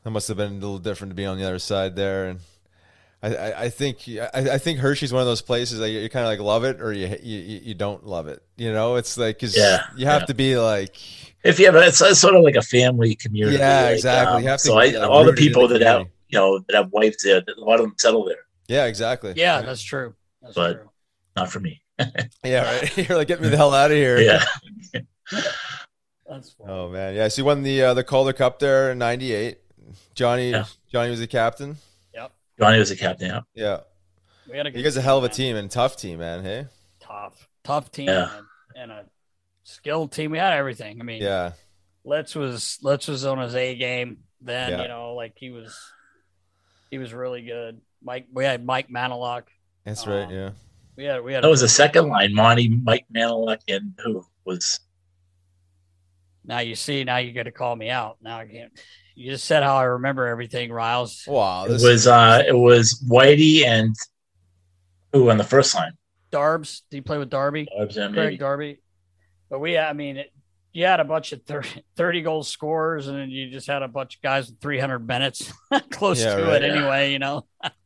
That must have been a little different to be on the other side there. And I, I, I think I, I think Hershey's one of those places that you, you kind of like love it or you, you you don't love it. You know, it's like because Yeah, you have yeah. to be like If you have, it's, it's sort of like a family community. Yeah, like, exactly. um, You have to so I, all the people the that have, you know, that have wives there, a lot of them settle there, yeah, exactly. Yeah, that's true. That's But- true. not for me. yeah, right. You're like, get me the hell out of here. Yeah. That's fun. Oh man, yeah. So you won the uh, the Calder Cup there in '98. Johnny, Yeah. Johnny was the captain. Yep. Johnny was a captain. Yeah. Yeah, We had a you good guys a hell of a man. team and tough team, man. Hey, Tough, tough team, Yeah. and, and a skilled team. We had everything. I mean, yeah, Let's was Let's was on his A game. Then Yeah. you know, like he was, he was really good. Mike, we had Mike Maneluk. That's right. Um, Yeah, We had we had That was the second line. Monty, Mike Maneluk, and who was Now you see, now you got to call me out. Now I can't. You just said how I remember everything, Riles. wow. it This was uh it was Whitey and who on the first line? Darbs, did you play with Darby? Darbs, yeah, Craig maybe. Darby. But we, I mean, it, you had a bunch of 30, 30 goal scorers, and then you just had a bunch of guys with 300 minutes close Yeah, to right. it anyway, you know.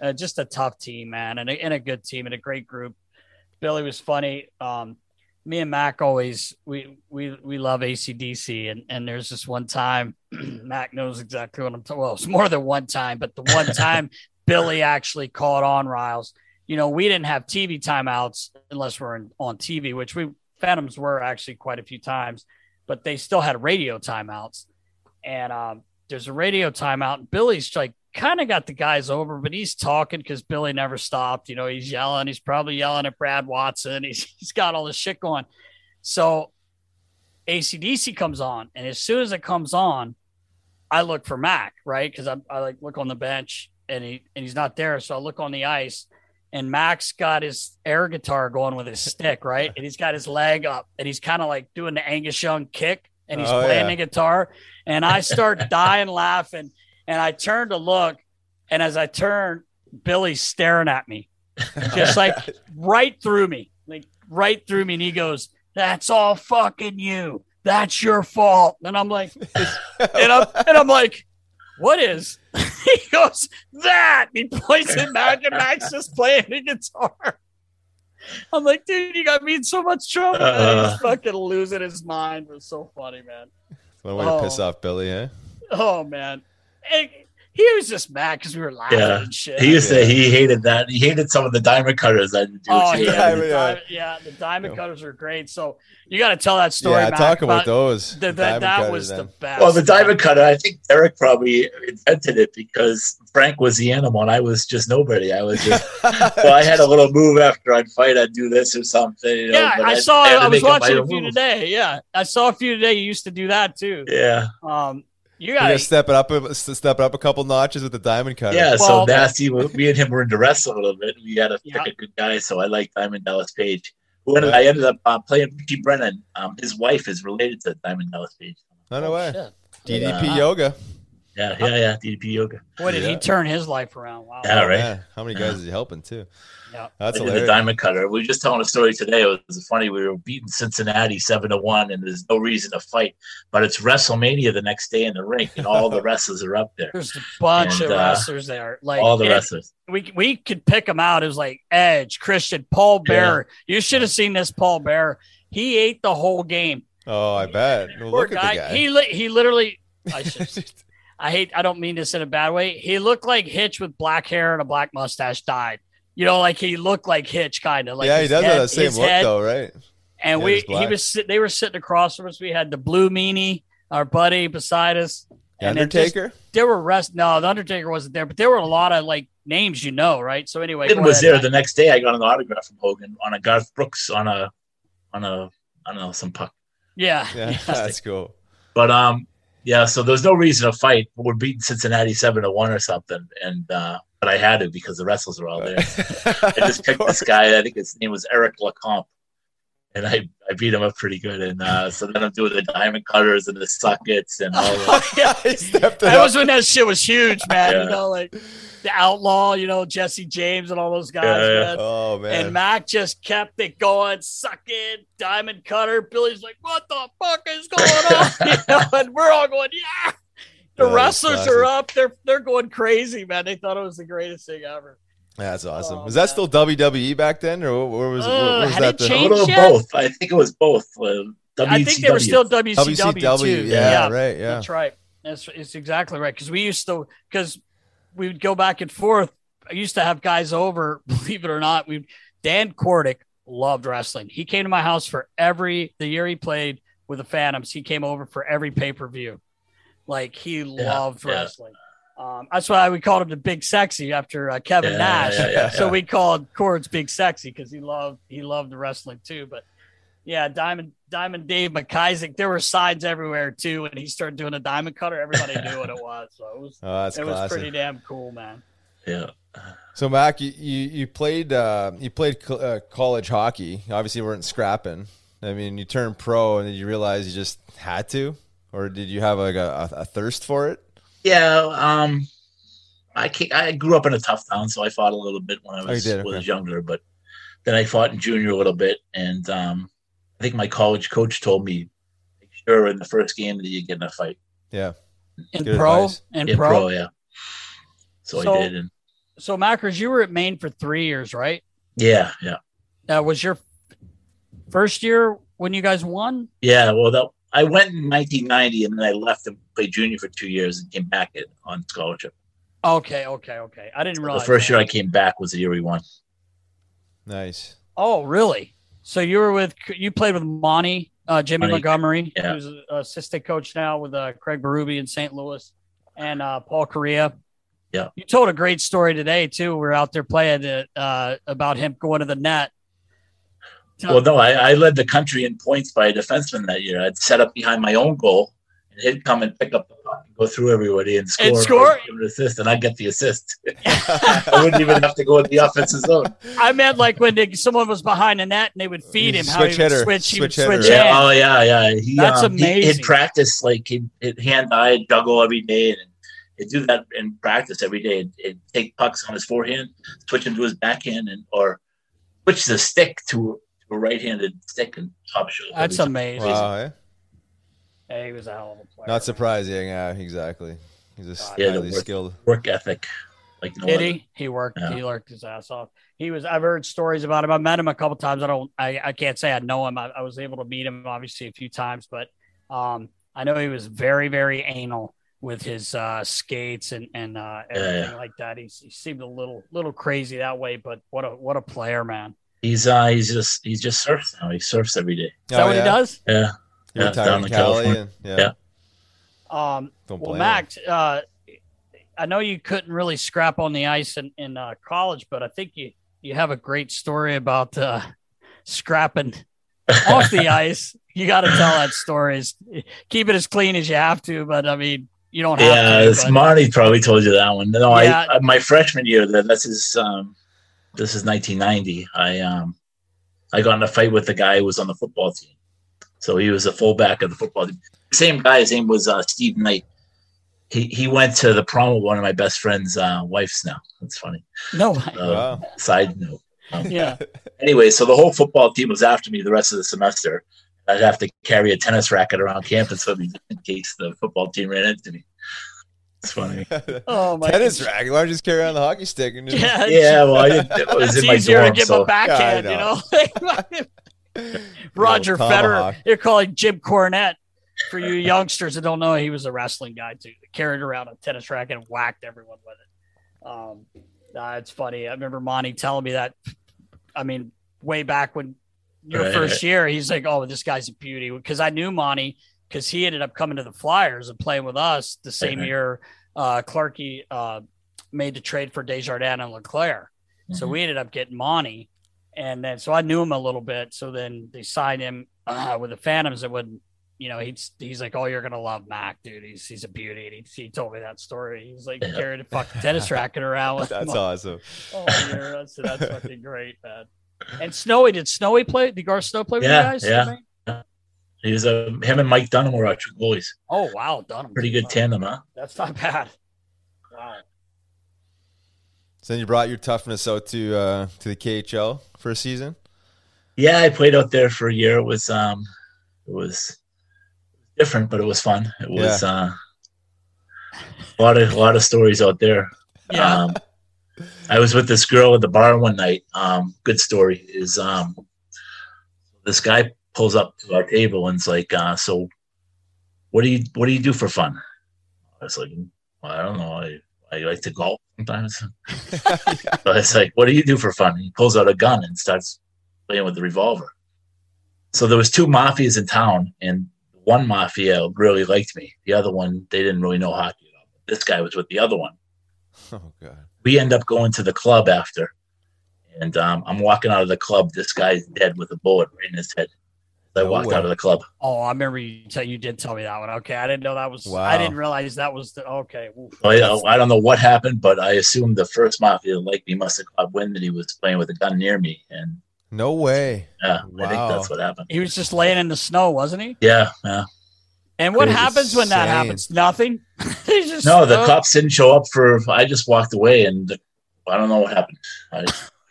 uh, just a tough team, man, and a, and a good team and a great group. Billy was funny. Um, me and Mac always we we we love ACDC, and and there's this one time Mac knows exactly what I'm talking. Well, it's more than one time, but the one time Billy actually caught on Riles. You know, we didn't have TV timeouts unless we're in, on TV, which we Phantoms were actually quite a few times, but they still had radio timeouts. And um, there's a radio timeout, and Billy's like kind of got the guys over, but he's talking because Billy never stopped. You know, he's yelling. He's probably yelling at Brad Watson. He's he's got all this shit going. So ACDC comes on, and as soon as it comes on, I look for Mac, right? Because I, I like look on the bench and he and he's not there. So I look on the ice and Mac's got his air guitar going with his stick, right? And he's got his leg up and he's kind of like doing the Angus Young kick and he's Oh, playing yeah. the guitar. And I start dying laughing. And I turn to look, and as I turn, Billy's staring at me, just like right through me, like right through me. And he goes, That's all fucking you. That's your fault. And I'm like, and I'm, and I'm like, what is? he goes, that. He points at Mac, and Mac's just playing the guitar. I'm like, dude, you got me in so much trouble. man. Uh. He's fucking losing his mind. It was so funny, man. one way to piss Oh. off Billy, eh? Oh, man. And he was just mad because we were laughing Yeah. and shit. He used to he hated that. He hated some of the diamond cutters I did. Oh too. yeah, Yeah, the diamond, yeah, the diamond cutters are great. So you got to tell that story. yeah, Mac, talk about those. The, the that that cutters was the best. Well, the diamond cutter, I think Derek probably invented it because Frank was the animal and I was just nobody. I was just, well, I had a little move after I'd fight, I'd do this or something. You know, yeah, I I'd- saw. had to I was make up my watching a few move. today. Yeah, I saw a few today. You used to do that too. Yeah. Um, you You got gotta step it up, a- step it up a couple notches with the diamond cutter. Yeah, Well- so nasty. Me and him were into wrestling a little bit. We got to Yeah. pick a good guy, so I like Diamond Dallas Page. Who ended, I ended up uh, playing Richie Brennan. Um, his wife is related to Diamond Dallas Page. No, no way. Shit. DDP Yeah. yoga. Yeah, yeah, yeah. DDP Yoga. What did he turn his life around? Wow. Yeah, right. man. How many guys is he helping too? Yeah. That's I did the diamond cutter. We were just telling a story today. It was funny. We were beating Cincinnati seven to one, and there's no reason to fight. But it's WrestleMania the next day in the rink, and all the wrestlers are up there. There's a bunch And, of uh, wrestlers there. Like all the it- wrestlers. we we could pick them out. It was like Edge, Christian, Paul Bearer. You should have seen this Paul Bear. He ate the whole game. Oh, I bet. Well, Poor look at the guy. He li- he literally. I should, I hate. I don't mean this in a bad way. He looked like Hitch with black hair and a black mustache died. You know, like he looked like Hitch, kind of. Like yeah, he does head- have that same his look head. though, right? And Yeah, we he was sit- they were sitting across from us. We had the blue meanie, our buddy beside us. The And then just- Undertaker. There were rest. No, the Undertaker wasn't there, but there were a lot of like names you know, right? So anyway, Hogan was ahead, there Matt. the next day. I got an autograph from Hogan on a Garth Brooks on a on a I don't know some puck. Yeah, Yeah, that's cool. But um, yeah. So there's no reason to fight. We're beating Cincinnati seven to one or something, and uh, but I had to because the wrestlers were all there. I just picked this guy. I think his name was Eric Lacombe, and I, I beat him up pretty good. And uh, so then I'm doing the diamond cutters and the sockets and all that. yeah. he stepped it That up. was when that shit was huge, man. Yeah. You know, like the outlaw, you know, Jesse James and all those guys, Yeah, yeah. man. Oh man. And Mac just kept it going, sucking, diamond cutter. Billy's like, what the fuck is going on? you know, and we're all going, yeah. The That is wrestlers are up. They're they're going crazy, man. They thought it was the greatest thing ever. That's awesome. Oh, was that man. still WWE back then, or what, what was, Uh, what was that? it the- changed? yet? both. I think it was both. Uh, I think they were still WCW, WCW, too. yeah, right, yeah. That's right. That's it's exactly right. Because we used to because we would go back and forth. I used to have guys over. Believe it or not, we Dan Kordic loved wrestling. He came to my house for every the year he played with the Phantoms. He came over for every pay per view. Like he loved yeah. wrestling. Um, that's why we called him the Big Sexy after uh, Kevin Yeah, Nash. yeah, yeah, so yeah. we called Cords Big Sexy because he loved he loved the wrestling too. But yeah, Diamond Diamond Dave McIsaac. There were signs everywhere too. When he started doing a diamond cutter, everybody knew what it was. So it was Oh, that's it was pretty damn cool, man. Yeah. So Mac, you you, you played uh, you played co- uh, college hockey. Obviously, you weren't scrapping. I mean, you turned pro, and then you realized you just had to, or did you have like a, a, a thirst for it? Yeah. Um, I ca- I grew up in a tough town, so I fought a little bit when I Oh, you was, was younger. But then I fought in junior a little bit, and um, I think my college coach told me, make sure in the first game that you get in a fight. Yeah. In Good pro, advice. in In pro. pro, yeah. So, So- I did, and So Mackers, you were at Maine for three years, right? yeah, yeah, That was your first year when you guys won. yeah. Well, that I went in 1990, and then I left and played junior for two years, and came back at, on scholarship. Okay, okay, okay. I didn't realize The first that. year I came back was the year we won. Nice. Oh, really? So you were with you played with Monty, uh, Jimmy Monty, Montgomery, yeah. who's an assistant coach now with uh, Craig Berube in St. Louis, and uh, Paul Kariya. Yeah. You told a great story today too. We were out there playing it, uh, about him going to the net. Tell- Well, no, I, I led the country in points by a defenseman that year. I'd set up behind my own goal, and he'd come and pick up the go through everybody and score. And score? give an assist, and I'd get the assist. I wouldn't even have to go in the offensive zone. I meant like when they, someone was behind the net and they would feed him. How he Switch would hitter. switch, he would Switch hitter. switch Yeah, oh yeah, yeah. He, That's um, amazing. He'd practice like he'd, he'd hand eye juggle every day, and he'd do that in practice every day. He'd, he'd take pucks on his forehand, switch into his backhand, and or switch the stick to, to a right-handed stick and top shot. That's every amazing. Wow. eh? Hey, he was a hell of a player. Not surprising. Yeah, exactly. He's a Yeah, highly work- skilled. Work ethic, like no Did he? He worked. Yeah. He worked his ass off. He was. I've heard stories about him. I met him a couple times. I don't. I, I can't say I know him. I, I was able to meet him obviously a few times, but um, I know he was very, very anal with his uh, skates and and uh, everything yeah. like that. He, he seemed a little little crazy that way, but what a what a player, man. He's uh he's just he's just surfs now. He surfs every day. Is that what he does? Yeah. He Yeah, retired down in in Cali. California. And, yeah. Yeah. Um, Don't well. Max, uh, I know you couldn't really scrap on the ice in, in uh, college, but I think you you have a great story about uh, scrapping off the ice. You got to tell that story. It's- Keep it as clean as you have to, but I mean, you don't have Yeah, to. it's but- Marty probably told you that one. No, Yeah. I, I my freshman year. That this is um this is 1990. I um I got in a fight with the guy who was on the football team. So he was a fullback of the football team. Same guy. His name was uh, Steve Knight. He he went to the prom with one of my best friend's uh, wives. Now that's funny. no, Uh, Wow. Side note. Um, yeah, anyway, so the whole football team was after me the rest of the semester. I'd have to carry a tennis racket around campus with me in case the football team ran into me. It's funny. Oh my Tennis goodness. racket. Why don't you just carry around the hockey stick? And just, yeah, Yeah, well, I didn't, it was it's in my easier dorm, to give so a backhand, Yeah, I you know. Roger Federer. You're calling Jim Cornette for you youngsters that don't know he was a wrestling guy too. Carried around a tennis racket and whacked everyone with it. Um, nah, it's funny. I remember Monty telling me that. I mean, way back when your Right, first year, he's like, "Oh, this guy's a beauty." Because I knew Monty because he ended up coming to the Flyers and playing with us the same Right. year. Uh, Clarkey uh, made the trade for Desjardins and LeClair. So Mhm. we ended up getting Monty. And then, so I knew him a little bit. So then they signed him uh, with the Phantoms. It would, you know, he's he's like, oh, you're gonna love Mac, dude. He's he's a beauty. And he, he told me that story. He's like Yeah. carrying a fucking tennis racket around with That's him. awesome. Oh, yeah, that's that's fucking great, man. And Snowy, did Snowy play? Did Garth Snow play with Yeah, you guys? yeah. He was a him and Mike Dunham were our two goalies. Oh wow, done. Pretty good tandem, huh? That's not bad. Wow. So then you brought your toughness out to uh, to the KHL for a season. Yeah, I played out there for a year. It was um, it was different, but it was fun. It was uh, a lot of a lot of stories out there. Yeah. Um, I was with this girl at the bar one night. Um, good story is um, this guy pulls up to our table and's like, uh, "So, what do you what do you do for fun?" I was like, well, "I don't know. I, I like to golf sometimes." so it's like, "What do you do for fun?" he pulls out a gun and starts playing with the revolver. So there was two mafias in town, and one mafia really liked me. The other one, they didn't really know hockey. at all. This guy was with the other one Oh god. we end up going to the club after, and um, I'm walking out of the club. This guy's dead with a bullet right in his head. I No oh, walked way. out of the club. Oh, I remember you tell you did tell me that one. Okay, I didn't know that was. Wow. I didn't realize that was the. Okay, oof. So I, I don't know what happened, but I assume the first mafia like me must have caught wind that he was playing with a gun near me, and No way. yeah, I think that's what happened. he was just laying in the snow, wasn't he? Yeah, yeah. And what Crazy. happens when that happens? Nothing. He's just No, the cops didn't show up for. I just walked away, and the, I don't know what happened. I,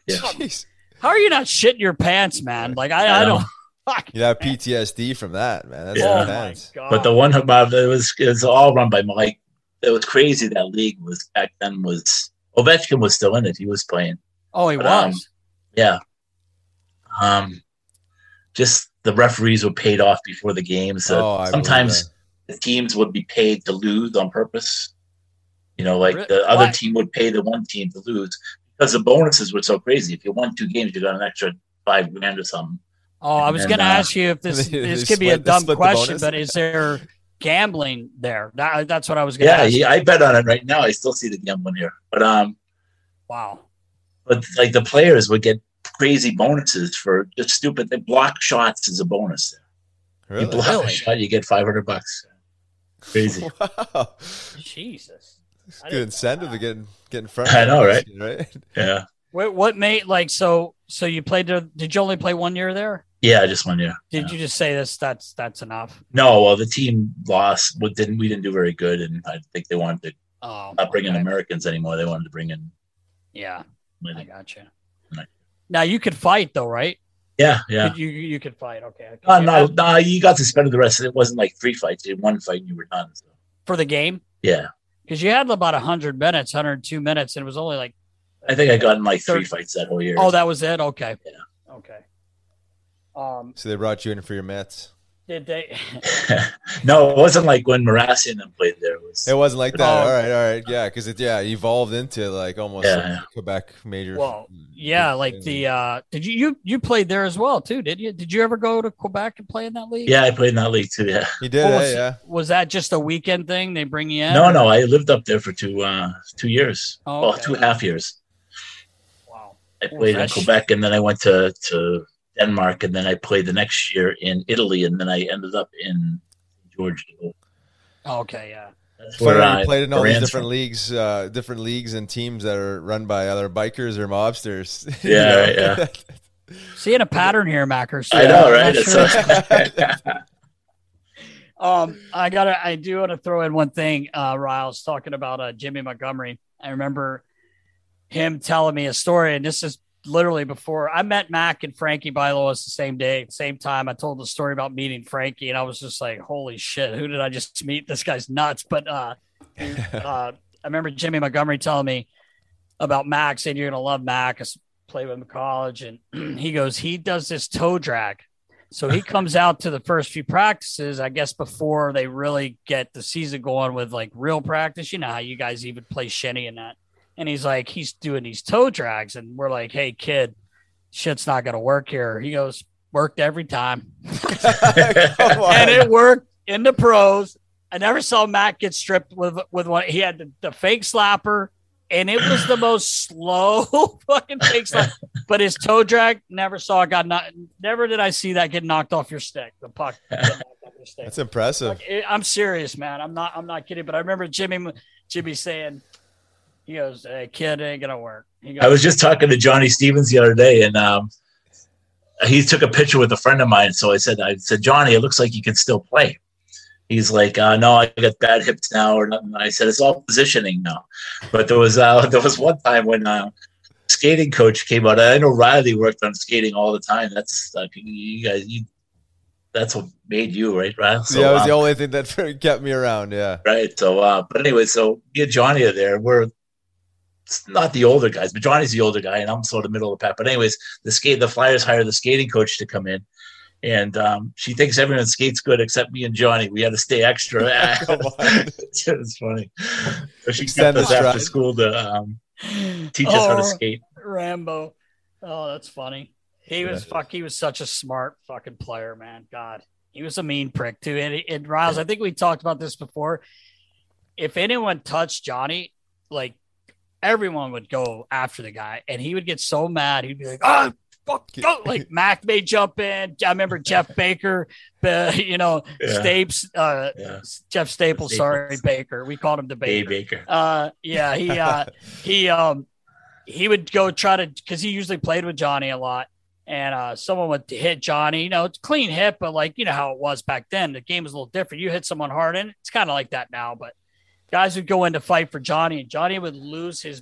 yeah. Jeez. How are you not shitting your pants, man? Like I, I I don't. Know. Fuck. You have PTSD from that, man. That's Yeah. Oh intense. god. But the one about it was it was all run by Mike. It was crazy that league was back then was Ovechkin was still in it. He was playing. oh, he but, was. um, Yeah. Um just the referees were paid off before the games. So Oh, I sometimes the teams would be paid to lose on purpose. You know, like Re- the other why? team would pay the one team to lose because the bonuses were so crazy. If you won two games, you got an extra five grand or something. Oh, I was going to uh, ask you if this They- this they could be a dumb question, but is there gambling there? That, that's what I was going to Yeah, ask. yeah, I bet on it right now. I still see the gambling here, but um, Wow. but like the players would get crazy bonuses for just stupid. They block shots as a bonus. Really? You block a shot, you get five hundred bucks. Crazy. Wow. Jesus. It's good incentive to get in, get in front. I know, right? Right. Yeah, What what made like so so you played there? Did you only play one year there? Yeah, I just one year. Did you just say this? That's that's enough. No, well, the team lost. But didn't we didn't do very good, and I think they wanted to Oh, not bring in. Americans anymore. They wanted to bring in. Yeah, I got you. Right. Now you could fight though, right? Yeah, yeah. You you, you could fight. Okay. Uh, no, no, you got suspended the rest. of it. It wasn't like three fights. You had one fight and you were done. So. for the game Yeah, because you had about hundred minutes, hundred two minutes, and it was only like. I think I got in like three Third- fights that whole year. Oh, that was it. Okay. Yeah. Okay. Um. So they brought you in for your Mets. Did they? no, it wasn't like when Marassi and them played there. It was It wasn't like that. Oh. all right, all right, yeah, because it yeah evolved into like almost Yeah, like. Quebec major. Well, yeah, like the. uh Did you you you played there as well too? Did you? Did you ever go to Quebec and play in that league? Yeah, I played in that league too. Yeah. he did, What eh, was, yeah. was that just a weekend thing? They bring you in? No, no, I lived up there for two uh two years. Oh, well, okay. two and a half years. Wow. I played in that's- Quebec and then I went to to Denmark and then I played the next year in Italy and then I ended up in Georgia. Okay, yeah. That's where I played in all these different from. leagues, uh, different leagues and teams that are run by either bikers or mobsters. you Yeah, know? right, yeah. Seeing a pattern here, Mackers. I know, right? It's sure. a- Um, I gotta, I do want to throw in one thing. Uh, Riles talking about uh, Jimmy Montgomery. I remember him telling me a story, and this is literally before I met Mac and Frankie Bialowas the same day, same time. I told the story about meeting Frankie, and I was just like, "Holy shit, who did I just meet? This guy's nuts!" But uh, uh, I remember Jimmy Montgomery telling me about Mac, saying you're gonna love Mac. I played with him in college, and he goes, he does this toe drag. So he comes out to the first few practices, I guess, before they really get the season going with like real practice. You know how you guys even play shinny and that. And he's like, he's doing these toe drags, and we're like, hey, kid, shit's not gonna work here. He goes, worked every time, and it worked in the pros. I never saw Matt get stripped with with one. He had the, the fake slapper, and it was the most slow fucking fake slap. But his toe drag, never saw it got not. Never did I see that get knocked off your stick. The puck. get knocked off your stick. That's impressive. Like, it- I'm serious, man. I'm not. I'm not kidding. But I remember Jimmy, Jimmy saying, "He goes, hey, kid, ain't gonna work." Goes, I was just talking to Johnny Stevens the other day, and um, he took a picture with a friend of mine. So I said, "I said, Johnny, it looks like you can still play." He's like, uh, "No, I got bad hips now, or nothing." I said, "It's all positioning now." But there was uh, there was one time when uh, skating coach came out. I know Riley worked on skating all the time. That's like you guys, you that's what made you, right, Ryan? So, yeah, it was um, the only thing that kept me around. Yeah. right. So, uh, but anyway, so me and Johnny are there. We're it's not the older guys, but Johnny's the older guy, and I'm sort of middle of the pack. But anyways, the skate, the Flyers hire the skating coach to come in, and um, she thinks everyone skates good except me and Johnny. We had to stay extra. it's funny. So she Extend kept us the after stride. school to um, teach us how to Oh, skate. Rambo. Oh, that's funny. He was fuck. He was such a smart fucking player, man. God, he was a mean prick too. And, and Riles, I think we talked about this before. If anyone touched Johnny, like everyone would go after the guy, and he would get so mad. He'd be like, "Oh, fuck, go!" Like Mac may jump in. I remember Jeff Baker, uh, you know, Yeah. Stapes, uh, Yeah. Jeff Staples. Sorry, Baker. We called him the Baker. Baker. Uh, yeah, he uh, he um he would go try to because he usually played with Johnny a lot, and uh, someone would hit Johnny. You know, it's clean hit, but like you know how it was back then. The game was a little different. You hit someone hard, and it's kind of like that now. But guys would go in to fight for Johnny, and Johnny would lose his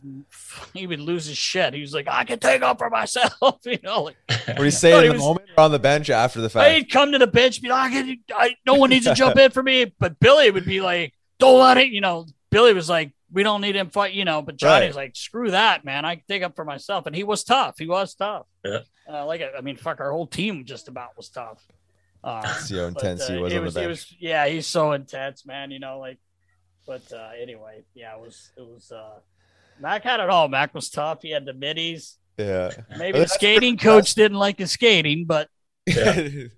he would lose his shit. He was like, I can take up for myself, you know. Like, What do you say in he the was- moment or on the bench after the fact? I'd come to the bench, be like, I, can- I, no one needs to jump in for me. But Billy would be like, don't let it, you know. Billy was like, we don't need him fight, you know. But Johnny's like, screw that, man. I can take up for myself. And he was tough. He was tough. Yeah. Uh, like, I mean, fuck, our whole team just about was tough. Uh, See how but, intense he uh, was it on the was, it bench. was, yeah, he's so intense, man. You know, like, but uh, anyway, yeah, it was, it was. uh Mac had it all. Mac was tough. He had the middies. Yeah. Maybe the skating coach didn't like his skating, but to,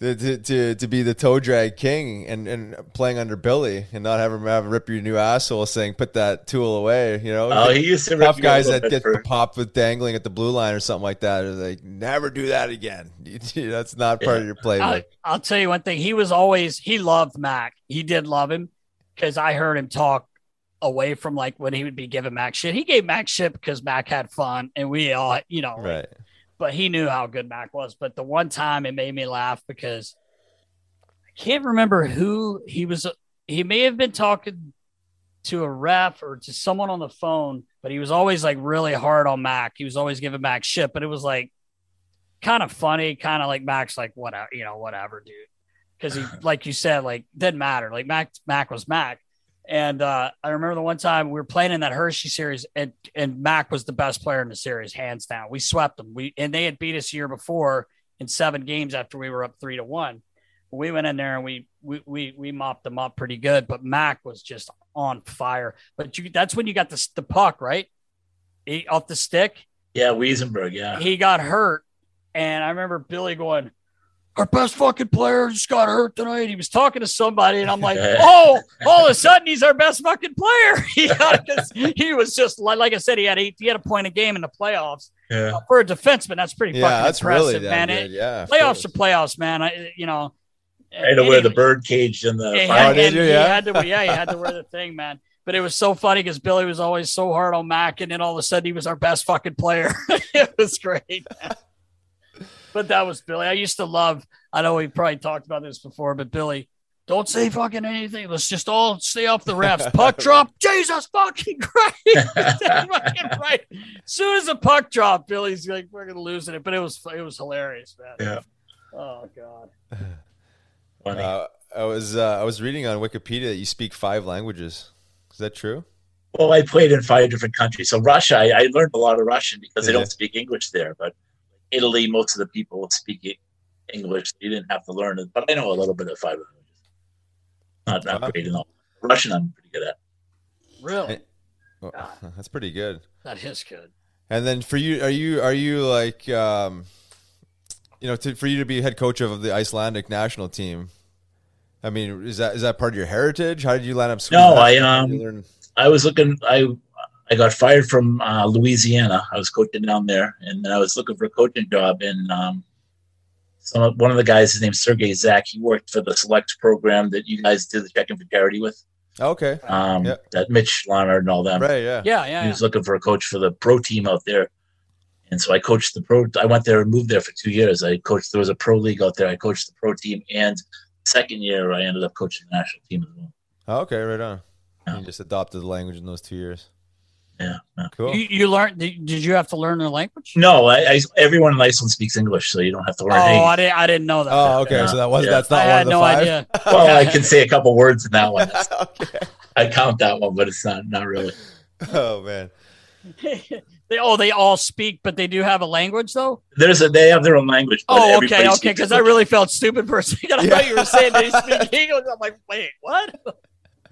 to, to, to be the toe drag king and, and playing under Billy and not have him have rip your new asshole saying put that tool away, you know. Oh, he used to rip tough guys that get for- popped with dangling at the blue line or something like that. Are like never do that again. That's not part of your I, playbook. I'll tell you one thing. He was always he loved Mac. He did love him because I heard him talk away from like when he would be giving Mac shit. He gave Mac shit because Mac had fun and we all, you know, like, Right. but he knew how good Mac was. But the one time it made me laugh because I can't remember who he was. He may have been talking to a ref or to someone on the phone, but he was always like really hard on Mac. He was always giving Mac shit, but it was like kind of funny, kind of like Mac's like whatever, you know, whatever, dude. Because he, like you said, like didn't matter. Like Mac, Mac was Mac. And uh, I remember the one time we were playing in that Hershey series, and and Mac was the best player in the series, hands down. We swept them. We and they had beat us a year before in seven games after we were up three to one. We went in there and we we we, we mopped them up pretty good. But Mac was just on fire. But you, that's when you got the the puck right he, off the stick. Yeah, Wiesenberg. Yeah. He got hurt, and I remember Billy going, "Our best fucking player just got hurt tonight." He was talking to somebody, and I'm like, "Oh!" All of a sudden, he's our best fucking player. he, got, 'cause he was just like, like I said, he had eight, he had a point a game in the playoffs. Yeah. Uh, for a defenseman, that's pretty Yeah, fucking that's impressive, really man. good. It- Yeah, playoffs course. are playoffs, man. I, you know, I had to wear the anyway. bird cage in the. Yeah, he had, Oh, did you? Yeah. had to, yeah, he had to wear the thing, man. But it was so funny because Billy was always so hard on Mac, and then all of a sudden he was our best fucking player. it was great. Man. But that was Billy. I used to love. I know we probably talked about this before, but Billy, don't say fucking anything. Let's just all stay off the refs. Puck drop, Jesus fucking Christ! fucking right. As soon as the puck dropped, Billy's like, "We're gonna lose it," but it was it was hilarious, man. Yeah. Oh god. Funny. Uh, I was uh, I was reading on Wikipedia that you speak five languages. Is that true? Well, I played in five different countries. So Russia, I, I learned a lot of Russian because they Yeah. don't speak English there. But Italy, most of the people speak English. You didn't have to learn it, but I know a little bit of five languages. Not not Wow. great in all. Russian, I'm pretty good at. Really? Oh, that's pretty good. That is good. And then for you, are you are you like, um, you know, to, for you to be head coach of the Icelandic national team? I mean, is that is that part of your heritage? How did you line up? school? No, I um, I was looking. I I got fired from uh, Louisiana. I was coaching down there, and I was looking for a coaching job. And um, some one of the guys, his name's Sergey Zach. He worked for the select program that you guys did the checking for charity with. okay, Um, Yep. that Mitch Leonard and all them. right, yeah, Yeah, Yeah. He yeah. was looking for a coach for the pro team out there. And so I coached the pro. I went there and moved there for two years. I coached. There was a pro league out there. I coached the pro team, and second year I ended up coaching the national team as well. Oh, okay, right on. Yeah. You just adopted the language in those two years. Yeah. yeah. Cool. You, you learned? Did, did you have to learn their language? No, I, I everyone in Iceland speaks English, so you don't have to Oh, learn. any- I didn't. I didn't know that. Oh, okay. So that was Yeah. that's I not one had of the no five. idea. Well, I can say a couple words in that one. okay. I count that one, but it's not not really. Oh man. they oh they all speak, but they do have a language though. There's a they have their own language. but Oh, okay, okay. Because I really felt stupid for a second. I Yeah. thought you were saying they speak English. I'm like, wait, what?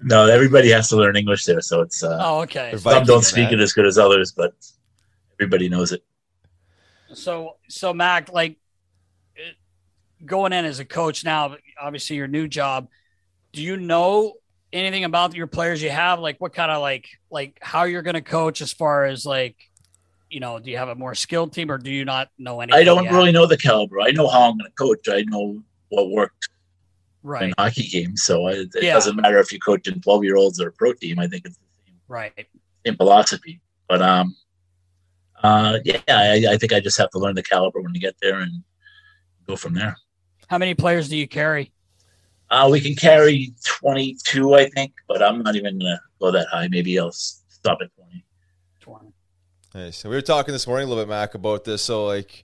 No, everybody has to learn English there, so it's uh, Oh, okay. They're some don't speak man. it as good as others, but everybody knows it. So, so Mac, like going in as a coach now, obviously your new job. Do you know anything about your players you have? Like, what kind of like like how you're going to coach as far as like, you know, do you have a more skilled team or do you not know anything? I don't yet? really know the caliber. I know how I'm going to coach. I know what worked in hockey games, so I, it Yeah. doesn't matter if you coach in 12 year olds or a pro team. I think it's the same, right. same philosophy. But um, uh, yeah, I, I think I just have to learn the caliber when you get there and go from there. How many players do you carry? Uh, we can carry 22, I think, but I'm not even going to go that high. Maybe I'll stop at 20. Twenty. Nice. So we were talking this morning a little bit, Mac, about this. So like,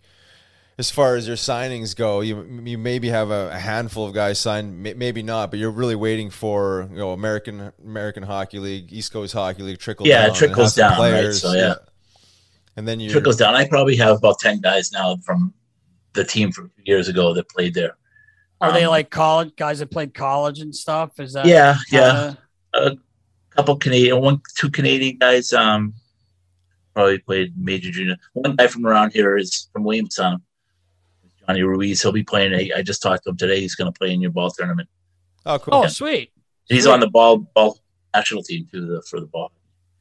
as far as your signings go, you you maybe have a, a handful of guys signed, may, maybe not, but you're really waiting for you know American American Hockey League, East Coast Hockey League trickle Yeah, down. it trickles have some down, right? So, yeah. And then you Trickles down. I probably have about 10 guys now from the team from years ago that played there. Are they Um, like college guys that played college and stuff? Is that Yeah, yeah. kinda- A couple Canadian, one, two Canadian guys. Um, probably played major junior. One guy from around here is from Williamstown, Johnny Ruiz. He'll be playing. I I just talked to him today. He's going to play in your ball tournament. oh cool. Oh, sweet. He's Sweet. on the ball ball national team too the, for the ball.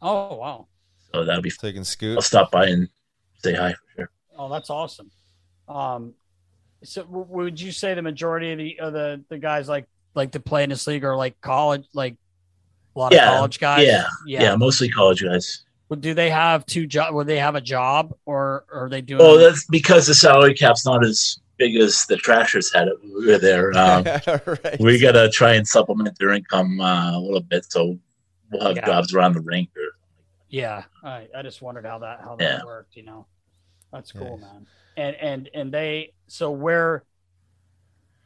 Oh, wow. So that'll be. Taking scoot. I'll stop by and say hi for sure. Oh, that's awesome. Um, so w- would you say the majority of the of the the guys like like to play in this league are like college, like a lot Yeah, of college guys? Yeah, yeah, mostly college guys. Do they have two job? Would they have a job, or, or are they doing? Well, that's because the salary cap's not as big as the Trashers had it. We were there. Um, right. we got to try and supplement their income uh, a little bit, so we'll have Yeah. jobs around the rink. Or yeah, I I just wondered how that how that Yeah. worked. You know, that's cool, man. And and and they so where,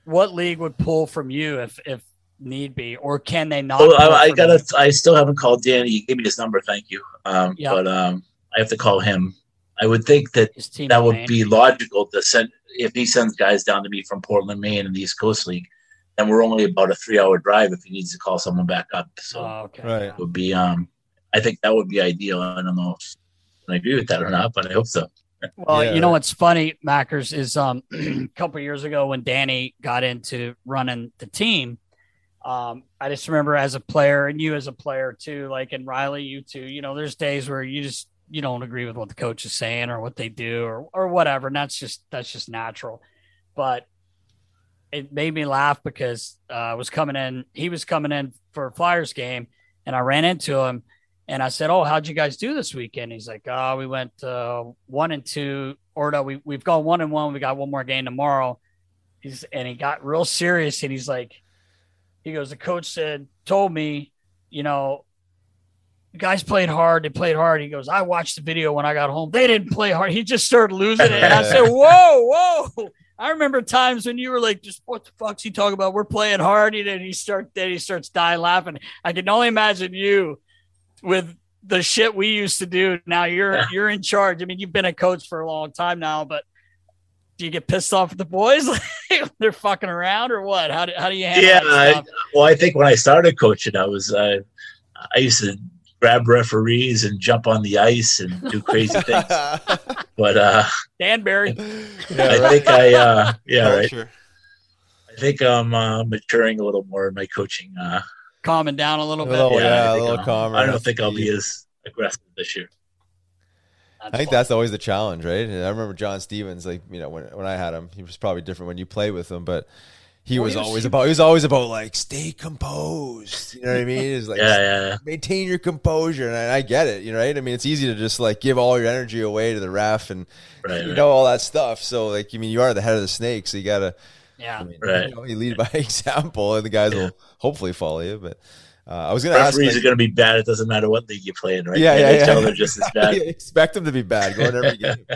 what league would pull from you if if need be, or can they not? oh, I, I gotta. you? I still haven't called Danny. He gave me his number. Thank you. Um, Yeah. But um, I have to call him. I would think that that would Maine? be logical to send if he sends guys down to me from Portland, Maine, and the East Coast League. Then we're only about a three-hour drive if he needs to call someone back up. So Oh, okay. Right. it would be. Um, I think that would be ideal. I don't know if I agree with that or not, but I hope so. Well, Yeah. you know what's funny, Mackers, is um a couple years ago when Danny got into running the team, um, I just remember as a player and you as a player too, like and Riley, you too, you know, there's days where you just you don't agree with what the coach is saying or what they do or or whatever. And that's just that's just natural. But it made me laugh because uh, I was coming in, he was coming in for a Flyers game, and I ran into him and I said, "Oh, how'd you guys do this weekend?" He's like, "Oh, we went uh, one and two, or no, we we've gone one and one. We got one more game tomorrow." He's and he got real serious, and he's like, he goes, "The coach said, told me, you know, the guys played hard. They played hard." He goes, "I watched the video when I got home. They didn't play hard." He just started losing it, and I said, "Whoa, whoa." I remember times when you were like, "Just what the fuck's he talking about? We're playing hard." And then he start, then he starts dying laughing. I can only imagine you with the shit we used to do. Now you're Yeah. you're in charge. I mean, you've been a coach for a long time now, but do you get pissed off at the boys? They're fucking around or what? How do, how do you handle Yeah, that I, well, I think when I started coaching, I was uh, I used to grab referees and jump on the ice and do crazy things. But uh, Danbury. I think I uh, yeah right. Culture. I think I'm uh, maturing a little more in my coaching. Uh, calming down a little bit. little- yeah, yeah, I a think little calmer. I don't think I'll be as aggressive this year. I think that's always the challenge, right? And I remember John Stevens, like you know, when when I had him, he was probably different when you play with him, but he Well, was he was- always about he was always about like stay composed. You know what I mean? It's like Yeah, yeah, yeah. maintain your composure, and I, I get it. You know, right? I mean, it's easy to just like give all your energy away to the ref and Right, you right. know all that stuff. So like, I mean, you are the head of the snake, so you gotta Yeah. I mean, Right. you, know, you lead by example, and the guys will hopefully follow you. But uh, I was going to ask, Referees like, are going to be bad. It doesn't matter what league you play in, right? Yeah, yeah, yeah. NHL, They're just as bad. you expect them to be bad going every game.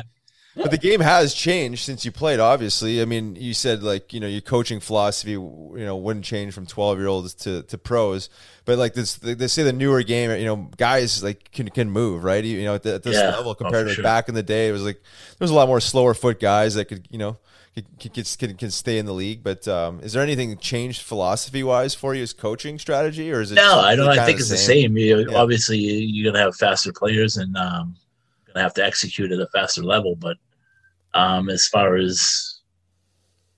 But the game has changed since you played. Obviously, I mean, you said like you know your coaching philosophy, you know, wouldn't change from twelve year olds to, to pros. But like this, they say the newer game, you know, guys like can can move right. You know, at, the, at this Yeah. level Oh, compared for to sure. back in the day, it was like there was a lot more slower foot guys that could you know could, could, could stay in the league. But um, is there anything changed philosophy wise for you as coaching strategy, or is it? No, I don't. I think it's the same. You, Yeah. Obviously, you're going to have faster players and um, going to have to execute at a faster level. But um, as far as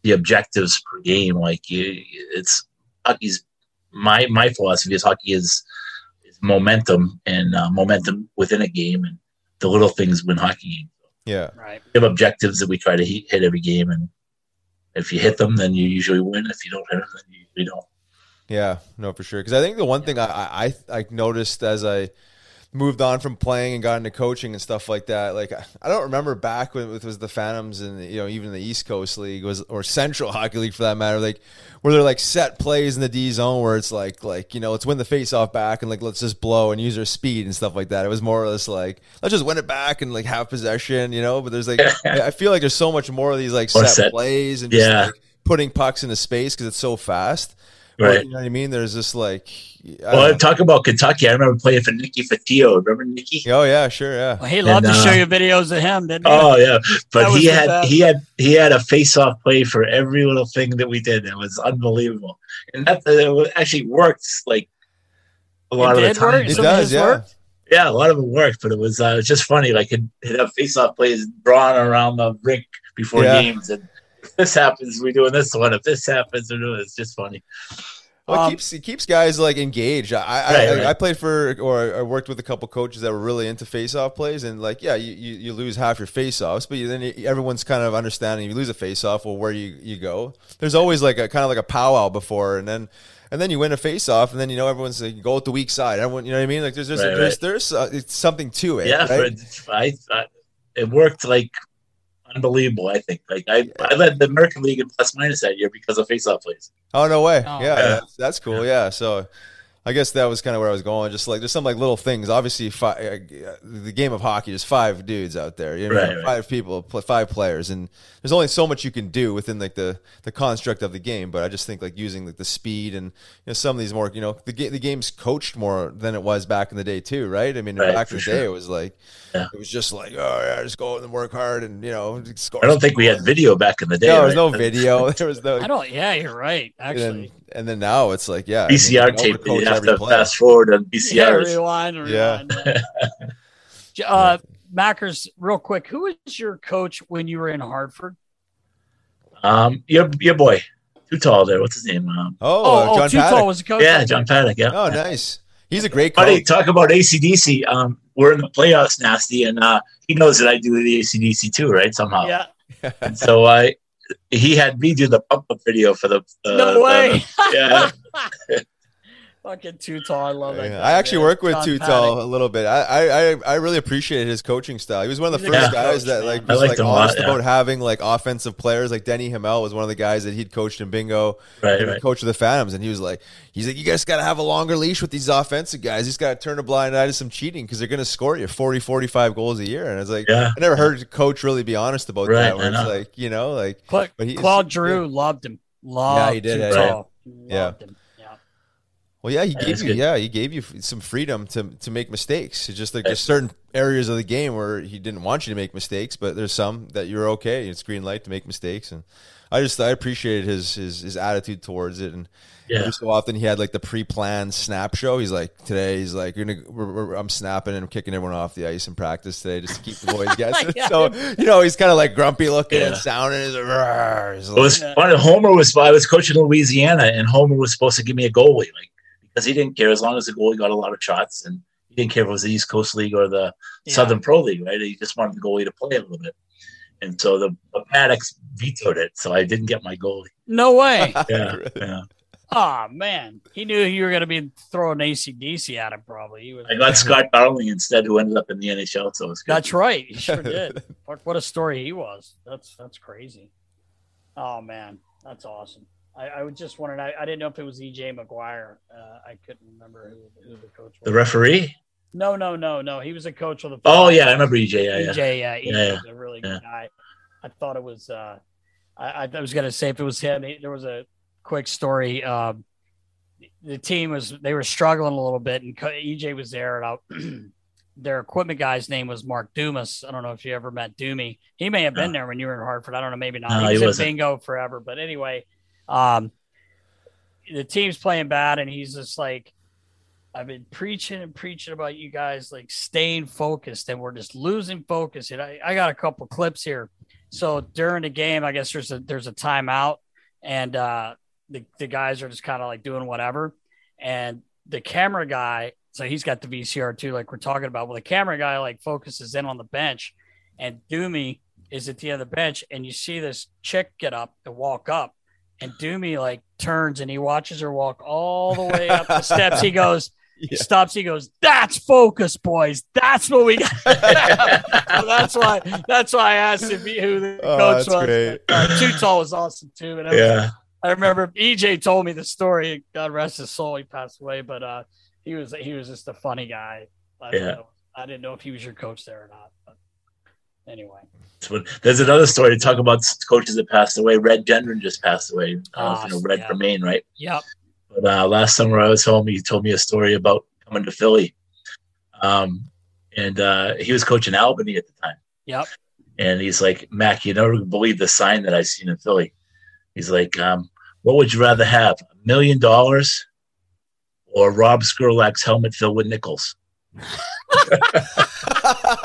the objectives per game, like you, it's hockey's. My my philosophy is hockey is, is momentum and uh, momentum within a game, and the little things win hockey games. Yeah. Right. We have objectives that we try to hit, hit every game, and if you hit them, then you usually win. If you don't hit them, then you usually don't. Yeah, no, for sure. Because I think the one thing I, I I I noticed as I moved on from playing and got into coaching and stuff like that, like I don't remember back when it was the Phantoms and you know even the East Coast League was or Central Hockey League for that matter, like where they're like set plays in the D zone where it's like like you know let's win the face off back and like let's just blow and use our speed and stuff like that. It was more or less like let's just win it back and like have possession, you know. But there's like I I feel like there's so much more of these like set, set. plays and just Yeah. like putting pucks into space because it's so fast. Right. You know what I mean? There's this like, I Well, don't talk about Kentucky. I remember playing for Nicky Fotiu. Remember Nicky? oh yeah, sure, yeah. Well, he loved And, to show uh, you videos of him, didn't he? Oh yeah, but he had best. he had he had a face-off play for every little thing that we did. It was unbelievable, and that it actually worked like a lot It of did the time. work? It does, yeah. work? Yeah, a lot of it worked, but it was uh, it was just funny. Like he'd, he'd have face-off plays drawn around the rink before Yeah. games, and if this happens, we're doing this one. If this happens, we're doing. It's just funny. Well, it Um, keeps it keeps guys like engaged. I I, Right, I, right. I played for or I worked with a couple coaches that were really into face-off plays, and like yeah, you, you, you lose half your face-offs, but you, then everyone's kind of understanding. You lose a face-off, well, where you you go? There's always like a kind of like a powwow before, and then. And then you win a face-off, and then you know everyone's like, go with the weak side. Everyone, you know what I mean? Like there's there's Right, there's, right. there's uh, it's something to it. yeah, for, I, I it worked like unbelievable. I think like I I led the American League in plus minus that year because of face-off plays. Oh no way! Oh. yeah, Yeah. That's, that's cool. Yeah, so I guess that was kind of where I was going. Just like there's some like little things. Obviously, fi- uh, the game of hockey. There's five dudes out there. You know, Right, right. five people, pl- five players, and there's only so much you can do within like the the construct of the game. But I just think like using like the speed and you know some of these more you know the ga- the game's coached more than it was back in the day too, right? I mean, Right, back in the sure. day it was like Yeah. it was just like oh yeah, just go out and work hard and you know score. I don't think we had video back in the day. No, there was right? no video. There was no. I don't. Yeah, you're right. Actually, then, and then now it's like, yeah, I mean, VCR you know, tape. coach You have to play. fast forward on yeah, VCRs. rewind, Yeah. uh, Mackers, real quick, who was your coach when you were in Hartford? Um, your your boy, too tall there. What's his name? Um, Oh, Oh, uh, oh, John Too Paddock. Tall was the coach. yeah, John Paddock. Yeah. Oh, nice. He's a great Buddy, coach. talk about ACDC. Um, we're in the playoffs, nasty, and uh, he knows that I do the ACDC too, right? Somehow. Yeah. And so I, he had me do the pump up video for the. Uh, No way. yeah. Fucking Too Tall. I love that. Yeah, guy, I actually man. work with John Too Tall a little bit. I, I I- I really appreciated his coaching style. He was one of the He's first good guys coach, that like I was like him a lot, honest yeah. about having like offensive players. Like Denny Hamel was one of the guys that he'd coached in bingo. Right, right. coach of the Phantoms, and he was like, he's like, you guys got to have a longer leash with these offensive guys. You just got to turn a blind eye to some cheating because they're going to score you 40, 45 goals a year. And it's like, Yeah. I never heard a coach really be honest about Right, that. Where I it's like, you know, like Cla- But he- Claude Drew loved him. Loved he did, Too yeah, yeah. Yeah. Loved him. Yeah. Well, yeah, he Yeah, gave you, good. yeah, he gave you some freedom to to make mistakes. It's just like there's certain areas of the game where he didn't want you to make mistakes, but there's some that you're okay. It's green light to make mistakes, and I just I appreciated his his, his attitude towards it. And Yeah. every so often he had like the pre-planned snap show. He's like, today he's like, gonna, we're, we're, I'm snapping and I'm kicking everyone off the ice in practice today just to keep the boys guessing. Oh yeah. So you know he's kind of like grumpy looking and sounding. He's like. He's It was Yeah. funny. Homer was. I was coaching Louisiana, and Homer was supposed to give me a goalie, like because he didn't care as long as the goalie got a lot of shots, and he didn't care if it was the East Coast League or the Yeah. Southern Pro League, right? He just wanted the goalie to play a little bit, and so the, the Paddocks vetoed it, so I didn't get my goalie. No way. Yeah, yeah. oh man, he knew you were going to be throwing ACDC at him. Probably. He was, I got Scott Darling instead, who ended up in the NHL. So it was good. That's right. He sure did. Fuck, what a story he was. That's that's crazy. Oh man. That's awesome. I, I was just wondering. I, I didn't know if it was EJ McGuire. Uh, I couldn't remember who, who the coach was. The referee? No, no, no, no. He was a coach with the. Oh yeah, I remember EJ. Yeah, yeah. EJ, yeah, EJ Yeah, yeah. was a really good guy. I thought it was. Uh, I, I was gonna say if it was him. He, there was a quick story. Um, the team was they were struggling a little bit, and EJ was there, and I, their equipment guy's name was Mark Dumas. I don't know if you ever met Doomy. He may have been there when you were in Hartford. I don't know, maybe not. No, he he was in wasn't. bingo forever, but anyway, um, the team's playing bad, and he's just like. I've been preaching and preaching about you guys like staying focused, and we're just losing focus. And I, I got a couple clips here. So during the game, I guess there's a there's a timeout, and uh, the the guys are just kind of like doing whatever, and the camera guy, so he's got the VCR too, like we're talking about. Well, the camera guy like focuses in on the bench, and Doomy is at the end of the bench, and you see this chick get up and walk up, and Doomy like turns and he watches her walk all the way up the steps. He goes. He stops. He goes, "That's focus, boys. That's what we got." so that's why. That's why I asked if he, who the Oh, coach was. great. Uh, Too tall was awesome too. And I was- Yeah. I remember EJ told me the story. God rest his soul. He passed away, but uh, he was he was just a funny guy. I, Yeah. know. I didn't know if he was your coach there or not. But anyway, That's There's another story to talk about coaches that passed away. Red Gendron just passed away. I don't know if you know Red yeah. from Maine, right? yep. But uh, last summer I was home. He told me a story about coming to Philly, um, and uh, he was coaching Albany at the time. Yep. And he's like, Mac, you never believe the sign that I seen in Philly. He's like, um, what would you rather have, a million dollars or Rob Skrlac's helmet filled with nickels?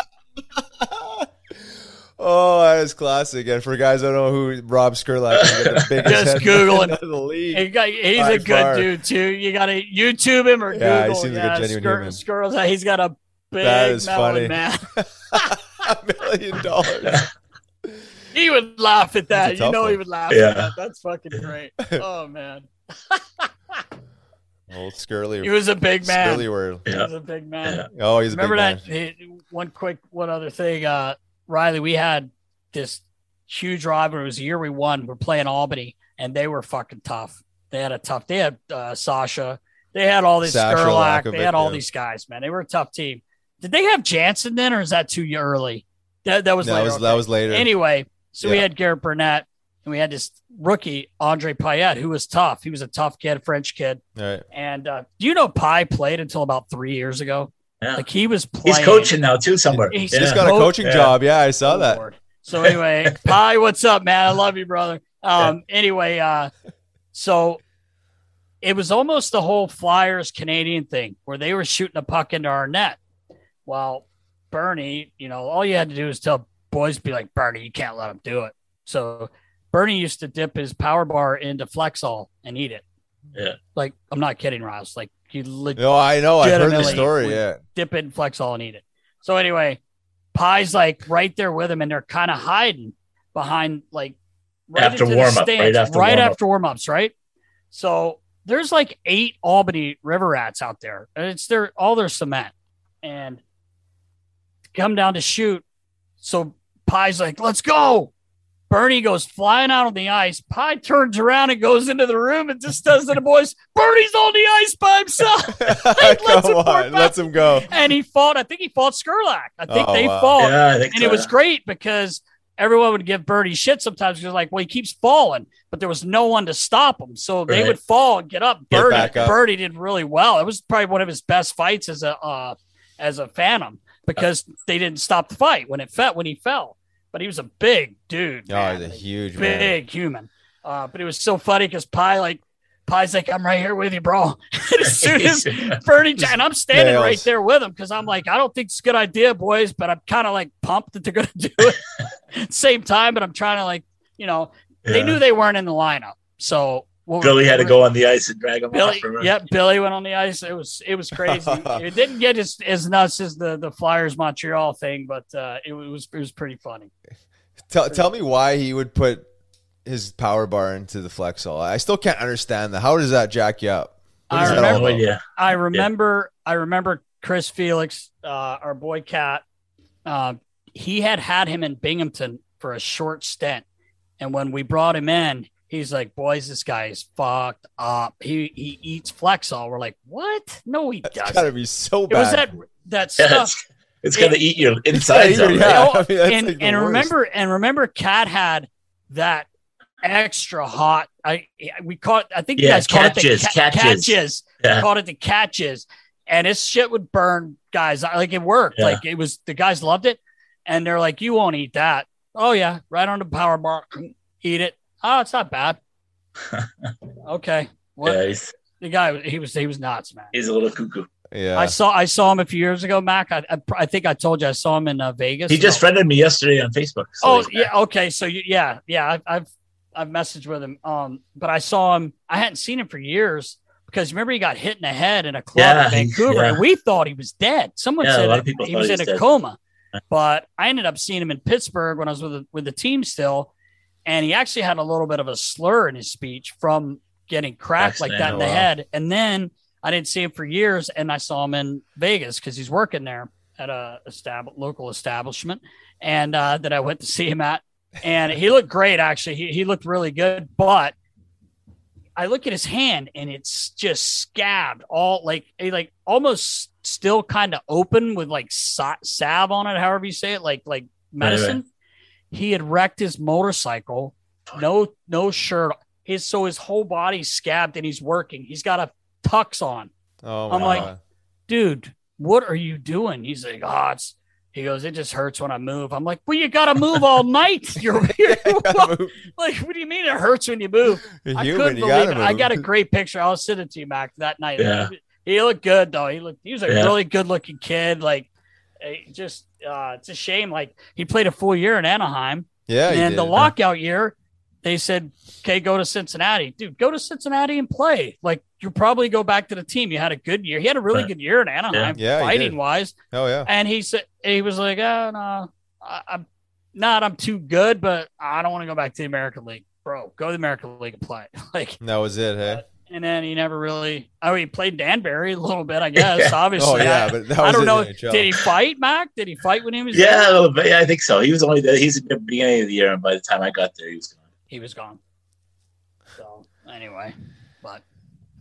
Oh, that is classic. And for guys that don't know who Rob Skrlac is, the biggest Just head Google it. of the league. He got, he's a good far. dude too. You got to YouTube him or Google him. Yeah, he Google. seems like a genuine Skir- human. Skirrels, he's got a big That is funny. man. a million dollars. he would laugh at that. You tough know he would laugh Yeah. at that. That's fucking great. Oh man, Old Skirly. he was a big man. Skirly word. He was a big man. Yeah. Oh, he's a Remember big that? man. he- one quick, one other thing, uh, Riley. We had this huge rivalry. It was the year we won. We're playing Albany, and they were fucking tough. They had a tough. They had uh, Sasha. They had all these Sasha Skrlac. They had all yeah. these guys. Man, they were a tough team. Did they have Janssen then, or is that too early? That that was That later. was okay. that was later. Anyway, so we had Garrett Burnett, and we had this rookie Andre Payette, who was tough. He was a tough kid, French kid. Right. And uh, do you know Pie played until about three years ago? Yeah. Like he was playing. He's coaching now too somewhere. He's- Yeah. He's got a coaching Yeah. job. Yeah, I saw that. Lord. So anyway, Pie, what's up, man? I love you, brother. Um, anyway, uh, so it was almost the whole Flyers Canadian thing where they were shooting a puck into our net. Well, Bernie, you know, all you had to do is tell boys, be like, Bernie, you can't let him do it. So Bernie used to dip his power bar into Flexall and eat it. Yeah. Like, I'm not kidding, Riles. Like, he legit No, I know. I've heard the story. Yeah. dip it in Flexall and eat it. So anyway, Pie's like right there with him, and they're kind of hiding behind like right After warm up, right after right warm-up. after warm ups, right? So there's like eight Albany River Rats out there, and it's their all their cement, and come down to shoot. So Pie's like, "Let's go." Bernie goes flying out on the ice. Pie turns around and goes into the room and just says to the boys, Bernie's on the ice by himself. Let's him on, work let's him go. and he fought. I think he fought Skrlac. I think Oh, they wow. fought, Yeah, think and so, it was yeah. great because everyone would give Bernie shit sometimes because like, well, he keeps falling, but there was no one to stop him, so they would fall and get up. Get Birdie, back up. Birdie did really well. It was probably one of his best fights as a uh, as a Phantom because they didn't stop the fight when it fell when he fell. But he was a big dude. Oh, man. he's a Like, huge man. big human. Uh, but it was so funny because Pie like Pie's like, I'm right here with you, bro. And as soon as Bernie and I'm standing Nails. right there with him because I'm like, I don't think it's a good idea, boys, but I'm kind of like pumped that they're gonna do it. Same time, but I'm trying to like, you know, they knew they weren't in the lineup, so what- Billy had to go on the ice and drag him Billy, off. remember? yeah, Billy went on the ice. It was it was crazy. it didn't get as, as nuts as the the Flyers Montreal thing, but uh, it was it was pretty funny. Tell, tell me why he would put his power bar into the Flexall. I still can't understand that. How does that jack you up? I is that all remember- Yeah. I remember I remember Chris Felix, uh, our boy Cat. Uh, he had had him in Binghamton for a short stint, and when we brought him in, He's like, boys, this guy is fucked up. He he eats Flexall. We're like, what? No, he It's doesn't. gotta be so bad. It was bad. that that Yeah, stuff. it's, it's gonna It- eat your insides Yeah, out. yeah. right? I mean, and like and worst. remember and remember, Cat had that extra hot. I we caught. I think you Yeah, guys called it the catches, ca- catches. catches. Yeah. Called it the catches, and his shit would burn guys. Like it worked. Yeah. Like it was the guys loved it, and they're like, "You won't eat that." Oh yeah, right on the power bar. Eat it. Oh, it's not bad. okay. What Yeah, he's, the guy? He was he was nuts, man. he's a little cuckoo. yeah. I saw I saw him a few years ago, Mac. I, I, I think I told you I saw him in uh, Vegas. He just So- friended me yesterday on Facebook. so oh he's back. yeah, okay. So you, yeah, yeah. I've, I've I've messaged with him. Um, but I saw him. I hadn't seen him for years because remember he got hit in the head in a club Yeah, in Vancouver, yeah. and we thought he was dead. Someone Yeah, a said lot of people he was in a dead. coma. But I ended up seeing him in Pittsburgh when I was with the, with the team still, and he actually had a little bit of a slur in his speech from getting cracked like that in the head. And then I didn't see him for years, and I saw him in Vegas because he's working there at a estab- local establishment, and uh, that I went to see him at, and he looked great actually. He he looked really good, but I look at his hand and it's just scabbed, all like like almost still kind of open with like sa- salve on it, however you say it, like like medicine. He had wrecked his motorcycle, no no shirt. His so his whole body's scabbed and he's working. He's got a tux on oh my I'm like- God. dude, what are you doing? He's like, oh, it's, he goes, it just hurts when I move. I'm like, well, you got to move all night. You're, you're Gotta like, what do you mean it hurts when you move? You're I human, couldn't you believe gotta it. I got a great picture. I'll send it to you, Mac, that night. Yeah. He looked good though. He looked, he was a Yeah. really good looking kid. Like, just, uh, it's a shame. Like, he played a full year in Anaheim. Yeah, you and the did. lockout year, they said, okay, go to Cincinnati. Dude, go to Cincinnati and play. Like, you'll probably go back to the team. You had a good year. He had a really Right. good year in Anaheim, Yeah, he fighting wise. Oh yeah. And he said, he was like, oh, no, I, I'm not, I'm too good, but I don't want to go back to the American League. Bro, go to the American League and play. like, That was it, hey. And then he never really, oh, he played Danbury a little bit, I guess, obviously. Oh yeah, I, but that I don't know. Did he fight, Mac? Did he fight when he was Yeah, there? a little bit. Yeah, I think so. He was only there. He's at the beginning of the year, and by the time I got there, he was gone. He was gone. So, anyway, but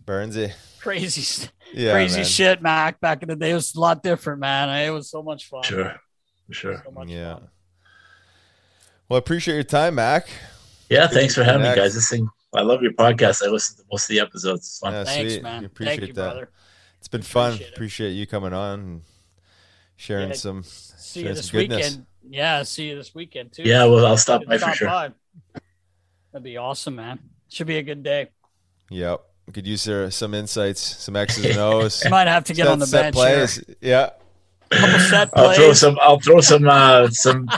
Burnsy. crazy, Yeah, crazy man. shit, Mac. Back in the day, it was a lot different, man. It was so much fun. Sure, sure. So much Yeah. fun. Well, I appreciate your time, Mac. Yeah, thanks for having me, guys. This thing, I love your podcast. I listen to most of the episodes. It's fun. Yeah, Thanks, sweet. man. We appreciate Thank you, that. brother. It's been fun. Appreciate Appreciate, you coming on and sharing Yeah, some. See you this some goodness. weekend. Yeah, see you this weekend too. Yeah, well, I'll stop Stop by for sure. by. That'd be awesome, man. Should be a good day. Yep. We could use there some insights, some X's and O's. You might have to get Set- on the set bench. plays. Here. Yeah. Couple set I'll throw some. I'll throw some. Uh, some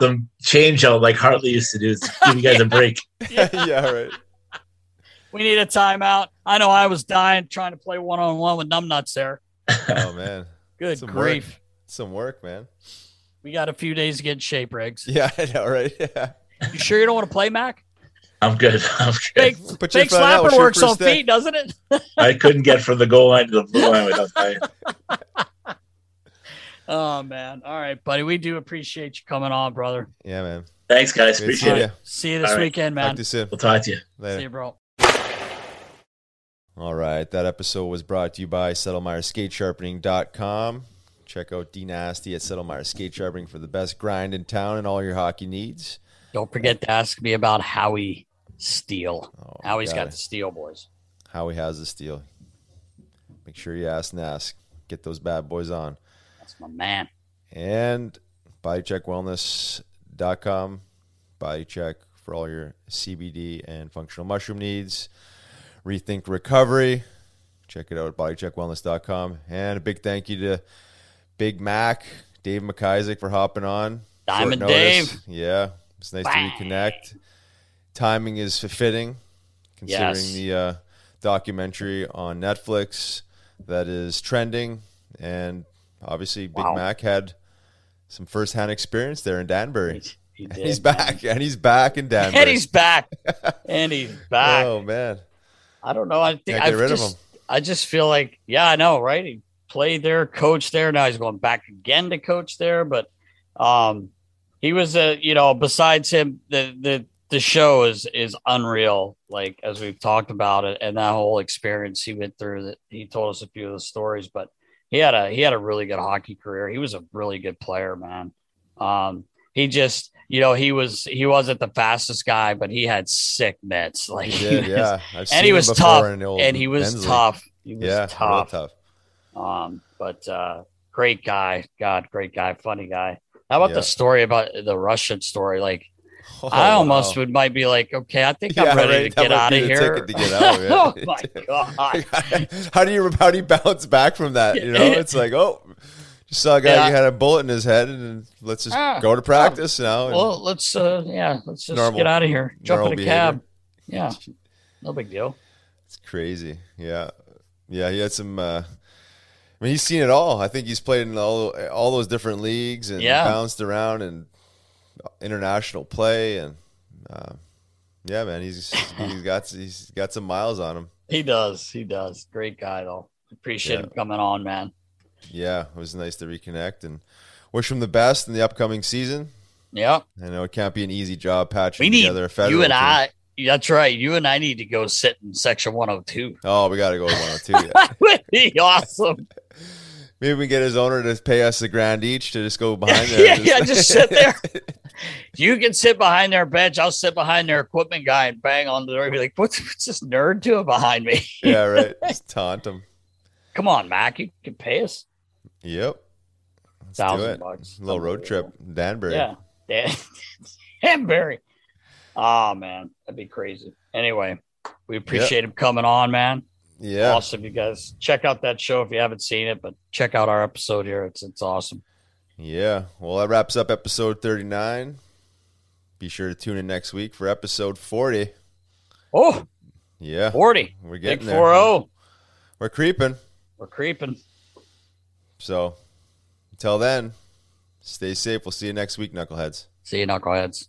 some change out like Hartley used to do. To give you guys a break. yeah, yeah. right. We need a timeout. I know I was dying trying to play one on one with numbnuts there. Oh man. Good Some grief. work. Some work, man. We got a few days to get in shape, Riggs. Yeah, I know, right? Yeah. You sure you don't want to play, Mac? I'm good. I'm good. Fake, Put your fake foot slapper works on feet, doesn't it? I couldn't get from the goal line to the blue line without dying. Oh man. All right, buddy. We do appreciate you coming on, brother. Yeah, man. Thanks, guys. Good to see Appreciate ya. it. See you this All right. weekend, Talk man. to you soon. We'll talk to you. Later. See you, bro. All right. That episode was brought to you by SettlemyerSkateSharpening.com. Check out D Nasty at Settlemyer Skate Sharpening for the best grind in town and all your hockey needs. Don't forget to ask me about Howie Steel. Oh, Howie's got got the steel, boys. Howie has the steel. Make sure you ask and ask. Get those bad boys on. My man. And bodycheckwellness.com. Bodycheck for all your CBD and functional mushroom needs. Rethink recovery. Check it out at bodycheckwellness.com. And a big thank you to Big Mac, Dave MacIsaac for hopping on. Diamond. Dave. Yeah. It's nice Bang. to reconnect. Timing is fitting considering Yes. the uh, documentary on Netflix that is trending. And obviously, Big Wow. Mac had some firsthand experience there in Danbury. He And did, he's back, and he's back in Danbury. And he's back. and he's back. Oh man, I don't know. I think I get rid of just. I just feel like, yeah, I know, right? He played there, coached there. Now he's going back again to coach there. But um, he was a, you know, besides him, the the the show is is unreal. Like as we've talked about it, and that whole experience he went through. That he told us a few of the stories, but he had a he had a really good hockey career. He was a really good player, man. Um, he just you know he was he wasn't the fastest guy, but he had sick mitts. Like He he was- yeah. I've and he was tough, and he was Bensley. tough. He was Yeah, tough. tough. Um, but uh, great guy, God, great guy, funny guy. How about Yeah. the story about the Russian story? Like, Oh, I almost wow. would might be like, okay, I think Yeah, I'm ready right. to get out of here. to get out, yeah. oh my god! how do you how do you bounce back from that? You know, it's like oh, just saw a guy Yeah. who had a bullet in his head, and let's just Ah, go to practice now. Well, let's uh, yeah, let's just Normal- get out of here. Jump in a behavior. cab. Yeah, no big deal. It's crazy. Yeah, yeah. He had some. Uh, I mean, he's seen it all. I think he's played in all all those different leagues and Yeah. bounced around and international play and. Uh, yeah, man, he's he's got he's got some miles on him. He does. He does. Great guy though. Appreciate Yeah. him coming on, man. Yeah, it was nice to reconnect and wish him the best in the upcoming season. Yeah. I know it can't be an easy job patching We need together a federal you and team. I. That's right. You and I need to go sit in section 102. Oh, we got to go to 102. Yeah. That would be awesome. Maybe we can get his owner to pay us a grand each to just go behind there. yeah, and yeah, just sit there. You can sit behind their bench. I'll sit behind their equipment guy and bang on the door and be like, what's, what's this nerd doing behind me? yeah, right. Just taunt him. Come on, Mac. You can pay us. Yep. Let's Thousand it. bucks. A little road trip, Danbury. Yeah. Dan- Danbury. Oh, man. That'd be crazy. Anyway, we appreciate him coming on, man. Yeah. Awesome, you guys. Check out that show if you haven't seen it, but check out our episode here. It's it's awesome. Yeah. Well, that wraps up episode 39. Be sure to tune in next week for episode 40. Oh, Yeah. 40. We're Big getting there. 4 0. We're creeping. We're creeping. So until then, stay safe. We'll see you next week, Knuckleheads. See you, knuckleheads.